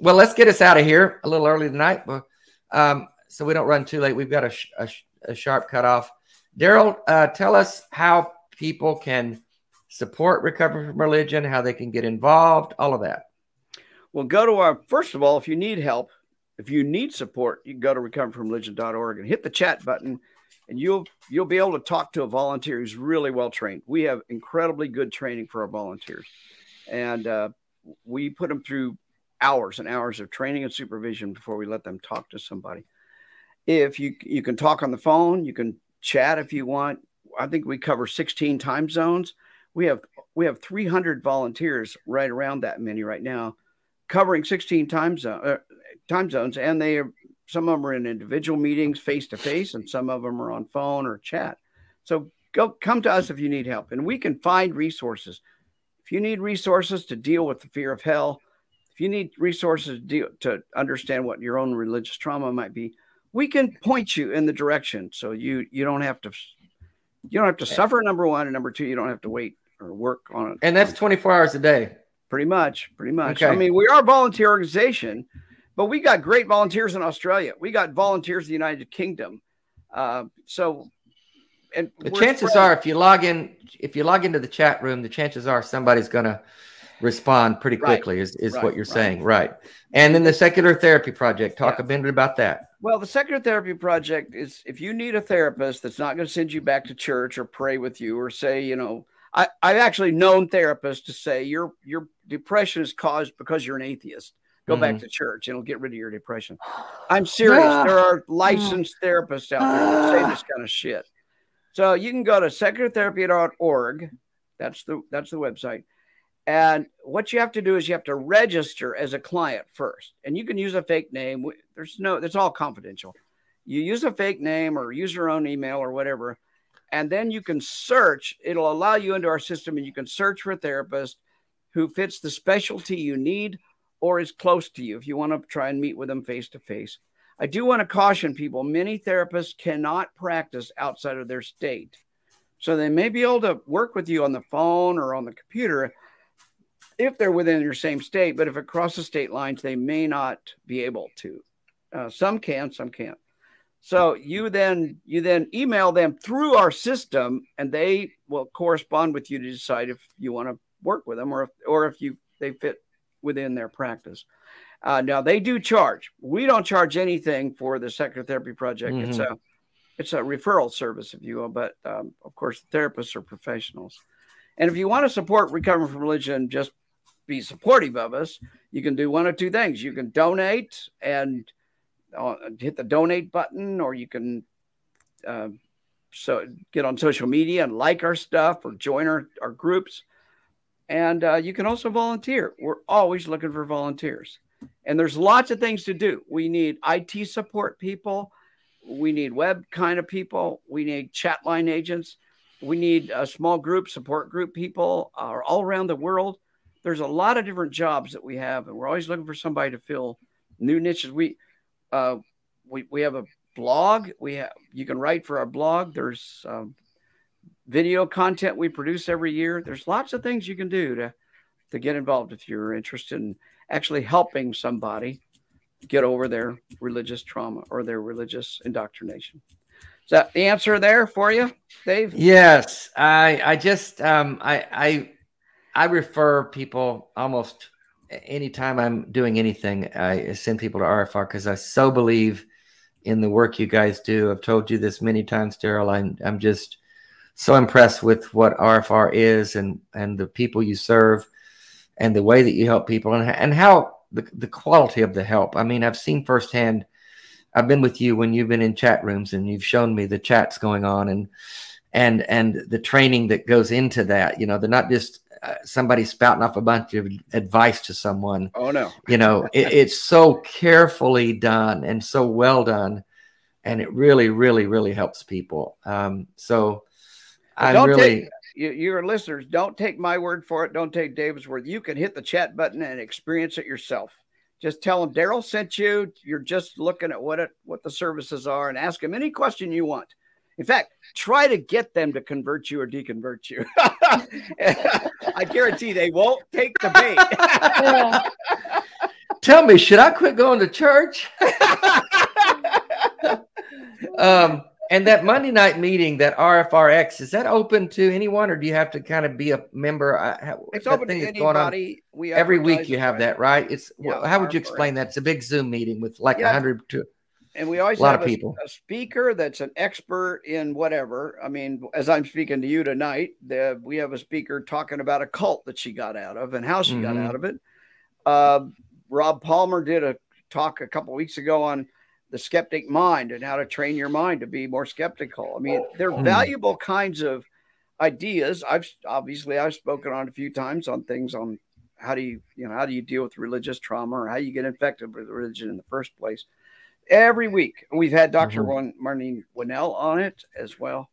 well, let's get us out of here a little early tonight, but um, so we don't run too late. We've got a, sh- a, sh- a sharp cutoff. Darrel, uh, tell us how people can support recovery from religion, how they can get involved, all of that. Well, go to our first of all, if you need help, if you need support, you can go to recoverfromreligion.org and hit the chat button, and you'll you'll be able to talk to a volunteer who's really well trained. We have incredibly good training for our volunteers, and uh, we put them through hours and hours of training and supervision before we let them talk to somebody. If you you can talk on the phone, you can chat if you want. I think we cover 16 time zones. We have we have 300 volunteers right around that many right now covering 16 time, zone, uh, time zones, and they are, some of them are in individual meetings face to face, and some of them are on phone or chat. So go come to us if you need help, and we can find resources. If you need resources to deal with the fear of hell, if you need resources to, deal, to understand what your own religious trauma might be, we can point you in the direction so you you don't have to you don't have to suffer. Number one, and number two, you don't have to wait or work on it. And that's 24 hours a day. Pretty much, pretty much. Okay. I mean, we are a volunteer organization, but we got great volunteers in Australia. We got volunteers in the United Kingdom. Uh, so, and The chances spread- are, if you log in, if you log into the chat room, the chances are somebody's going to respond pretty Right. quickly. Is is Right, what you're right. saying, right? And then the secular therapy project. Talk Yeah. a bit about that. Well, the Secular Therapy Project is if you need a therapist that's not going to send you back to church or pray with you or say, you know, I, I've actually known therapists to say your your depression is caused because you're an atheist. Go back to church and it'll get rid of your depression. I'm serious. Ah. there are licensed therapists out there that say this kind of shit. So you can go to seculartherapy.org. That's the that's the website. And what you have to do is you have to register as a client first. And you can use a fake name. There's no, it's all confidential. You use a fake name or use your own email or whatever. And then you can search. It'll allow you into our system and you can search for a therapist who fits the specialty you need or is close to you if you want to try and meet with them face to face. I do want to caution people many therapists cannot practice outside of their state. So they may be able to work with you on the phone or on the computer if they're within your same state, but if it crosses state lines, they may not be able to. Uh, some can, some can't. So you then you then email them through our system, and they will correspond with you to decide if you want to work with them or if or if you they fit within their practice. Uh, now they do charge. We don't charge anything for the secular therapy project. It's a it's a referral service, if you will. But um, of course, therapists are professionals. And if you want to support recovering from religion, just be supportive of us. You can do one of two things. You can donate and uh, hit the donate button, or you can uh, so get on social media and like our stuff or join our, our groups. And uh, you can also volunteer. We're always looking for volunteers. And there's lots of things to do. We need IT support people. We need web kind of people. We need chat line agents. We need a small group, support group people uh, all around the world. There's a lot of different jobs that we have, and we're always looking for somebody to fill new niches. We uh, we we have a blog. We have you can write for our blog. There's um, video content we produce every year. There's lots of things you can do to to get involved if you're interested in actually helping somebody get over their religious trauma or their religious indoctrination. Is that the answer there for you, Dave? Yes, I I just um I I I refer people almost anytime I'm doing anything. I send people to RFR because I so believe in the work you guys do. I've told you this many times, Darrel. I'm I'm just so impressed with what RFR is and and the people you serve and the way that you help people and and how the, the quality of the help. I mean, I've seen firsthand. I've been with you when you've been in chat rooms and you've shown me the chats going on and and and the training that goes into that. You know, they're not just uh, somebody spouting off a bunch of advice to someone. Oh no, you know, it, it's so carefully done and so well done, and it really, really, really helps people. Um, so I'm really. Take, you, your listeners, don't take my word for it. Don't take David's word. You can hit the chat button and experience it yourself. Just tell them Darrel sent you. You're just looking at what it what the services are and ask them any question you want. In fact, try to get them to convert you or deconvert you. I guarantee they won't take the bait. Tell me, should I quit going to church? um, and that Monday night meeting, that RFRX, is that open to anyone, or do you have to kind of be a member? It's open to anybody. We every week you have that, right? It's yeah, how would you explain that? It's a big Zoom meeting with like a yeah. hundred to and we always a lot of people a, a, speaker that's an expert in whatever. I mean, as I'm speaking to you tonight, the, we have a speaker talking about a cult that she got out of and how she mm-hmm. got out of it. Uh, Rob Palmer did a talk a couple weeks ago on the skeptic mind and how to train your mind to be more skeptical. I mean, they're mm. valuable kinds of ideas. I've obviously I've spoken on a few times on things on how do you you know how do you deal with religious trauma or how you get infected with religion in the first place. Every week we've had doctor mm-hmm. Marlene Winell on it as well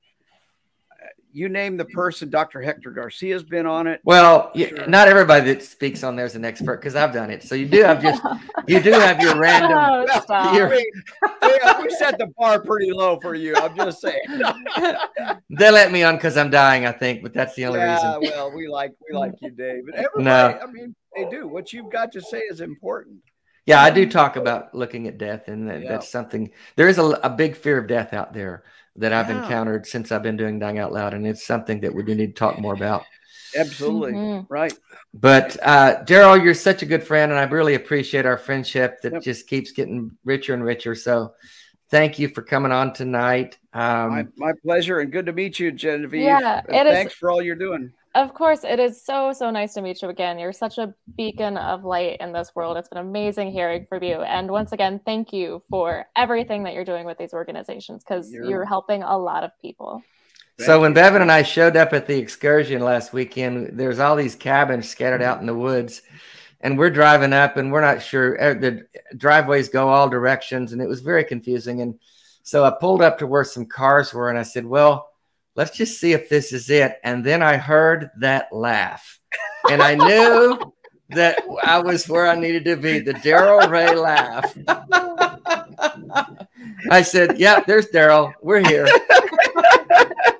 you name the person. Dr. Hector Garcia's been on it. Well, sure. not everybody that speaks on there is an expert because I've done it. So you do have just you do have your random. Oh, your, yeah, we set the bar pretty low for you. I'm just saying. they let me on because I'm dying, I think, but that's the only yeah, reason. well, we like we like you, Dave. And everybody, no. I mean, they do. What you've got to say is important. Yeah, I do talk about looking at death, and that, yeah. that's something. There is a, a big fear of death out there that I've yeah. encountered since I've been doing Dying Out Loud, and it's something that we do need to talk more about. Absolutely mm-hmm. right. But uh, Darrel, you're such a good friend, and I really appreciate our friendship that yep. just keeps getting richer and richer. So, thank you for coming on tonight. Um, my, my, pleasure, and good to meet you, Genevieve. Yeah, thanks is, for all you're doing. Of course, it is so, so nice to meet you again. You're such a beacon of light in this world. It's been amazing hearing from you. And once again, thank you for everything that you're doing with these organizations because you're, you're helping a lot of people. so when Bevan and I showed up at the excursion last weekend, there's all these cabins scattered out in the woods, and we're driving up, and we're not sure uh, the driveways go all directions, and it was very confusing. And so I pulled up to where some cars were, and I said, "Well, let's just see if this is it. And then I heard that laugh. And I knew that I was where I needed to be the Darrel Ray laugh. I said, Yeah, there's Darrel. We're here.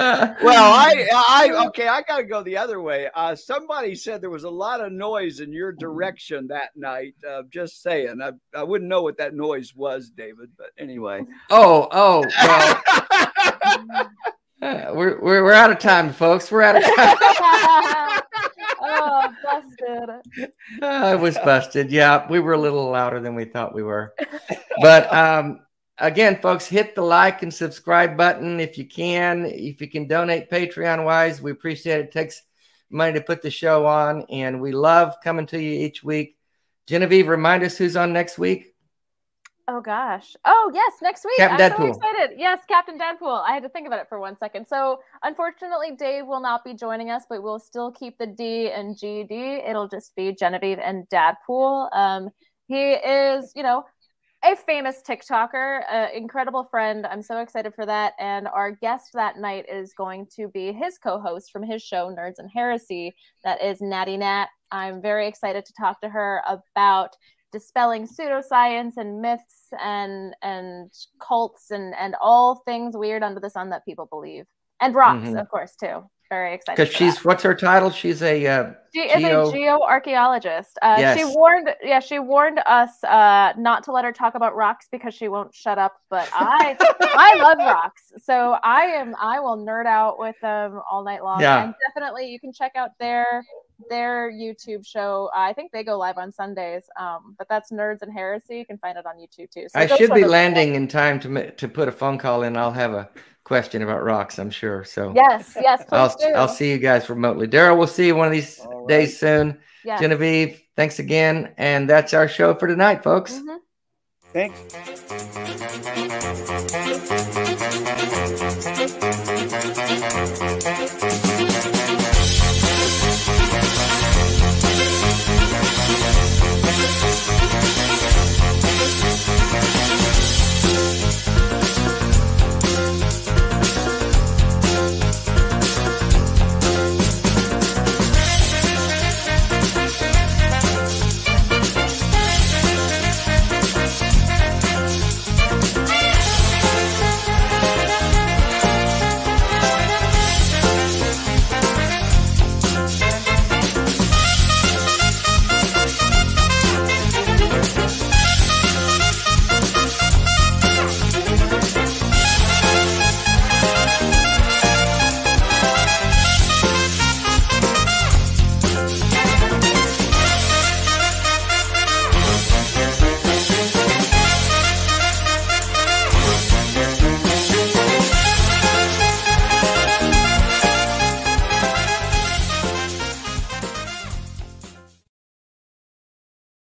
well, I, I, okay, I got to go the other way. Uh, somebody said there was a lot of noise in your direction that night. Uh, just saying, I, I wouldn't know what that noise was, David. But anyway. Oh, oh, well. Uh, we're, we're, we're out of time, folks. We're out of time. oh, busted. Uh, I was busted. Yeah, we were a little louder than we thought we were. But um, again, folks, hit the like and subscribe button if you can. If you can donate Patreon wise, we appreciate it. It takes money to put the show on, and we love coming to you each week. Genevieve, remind us who's on next week. Oh gosh. Oh yes, next week. Captain I'm Deadpool. so excited. Yes, Captain Deadpool. I had to think about it for one second. So unfortunately, Dave will not be joining us, but we'll still keep the D and GD. It'll just be Genevieve and Dadpool. Um, he is, you know, a famous TikToker, an incredible friend. I'm so excited for that. And our guest that night is going to be his co-host from his show, Nerds and Heresy. That is Natty Nat. I'm very excited to talk to her about dispelling pseudoscience and myths and and cults and and all things weird under the sun that people believe and rocks mm-hmm. of course too very excited because she's that. what's her title? She's a uh, she geo... is a geoarchaeologist. Uh, yes. she warned yeah she warned us uh, not to let her talk about rocks because she won't shut up but i i love rocks. So i am i will nerd out with them all night long. Yeah. And definitely you can check out their their YouTube show. I think they go live on Sundays. Um, but that's Nerds and Heresy. You can find it on YouTube too. So I should be landing in time to to put a phone call in. I'll have a question about rocks. I'm sure. So yes, yes. I'll do. I'll see you guys remotely. Darrel, we'll see you one of these right. days soon. Yes. Genevieve, thanks again, and that's our show for tonight, folks. Mm-hmm. Thanks.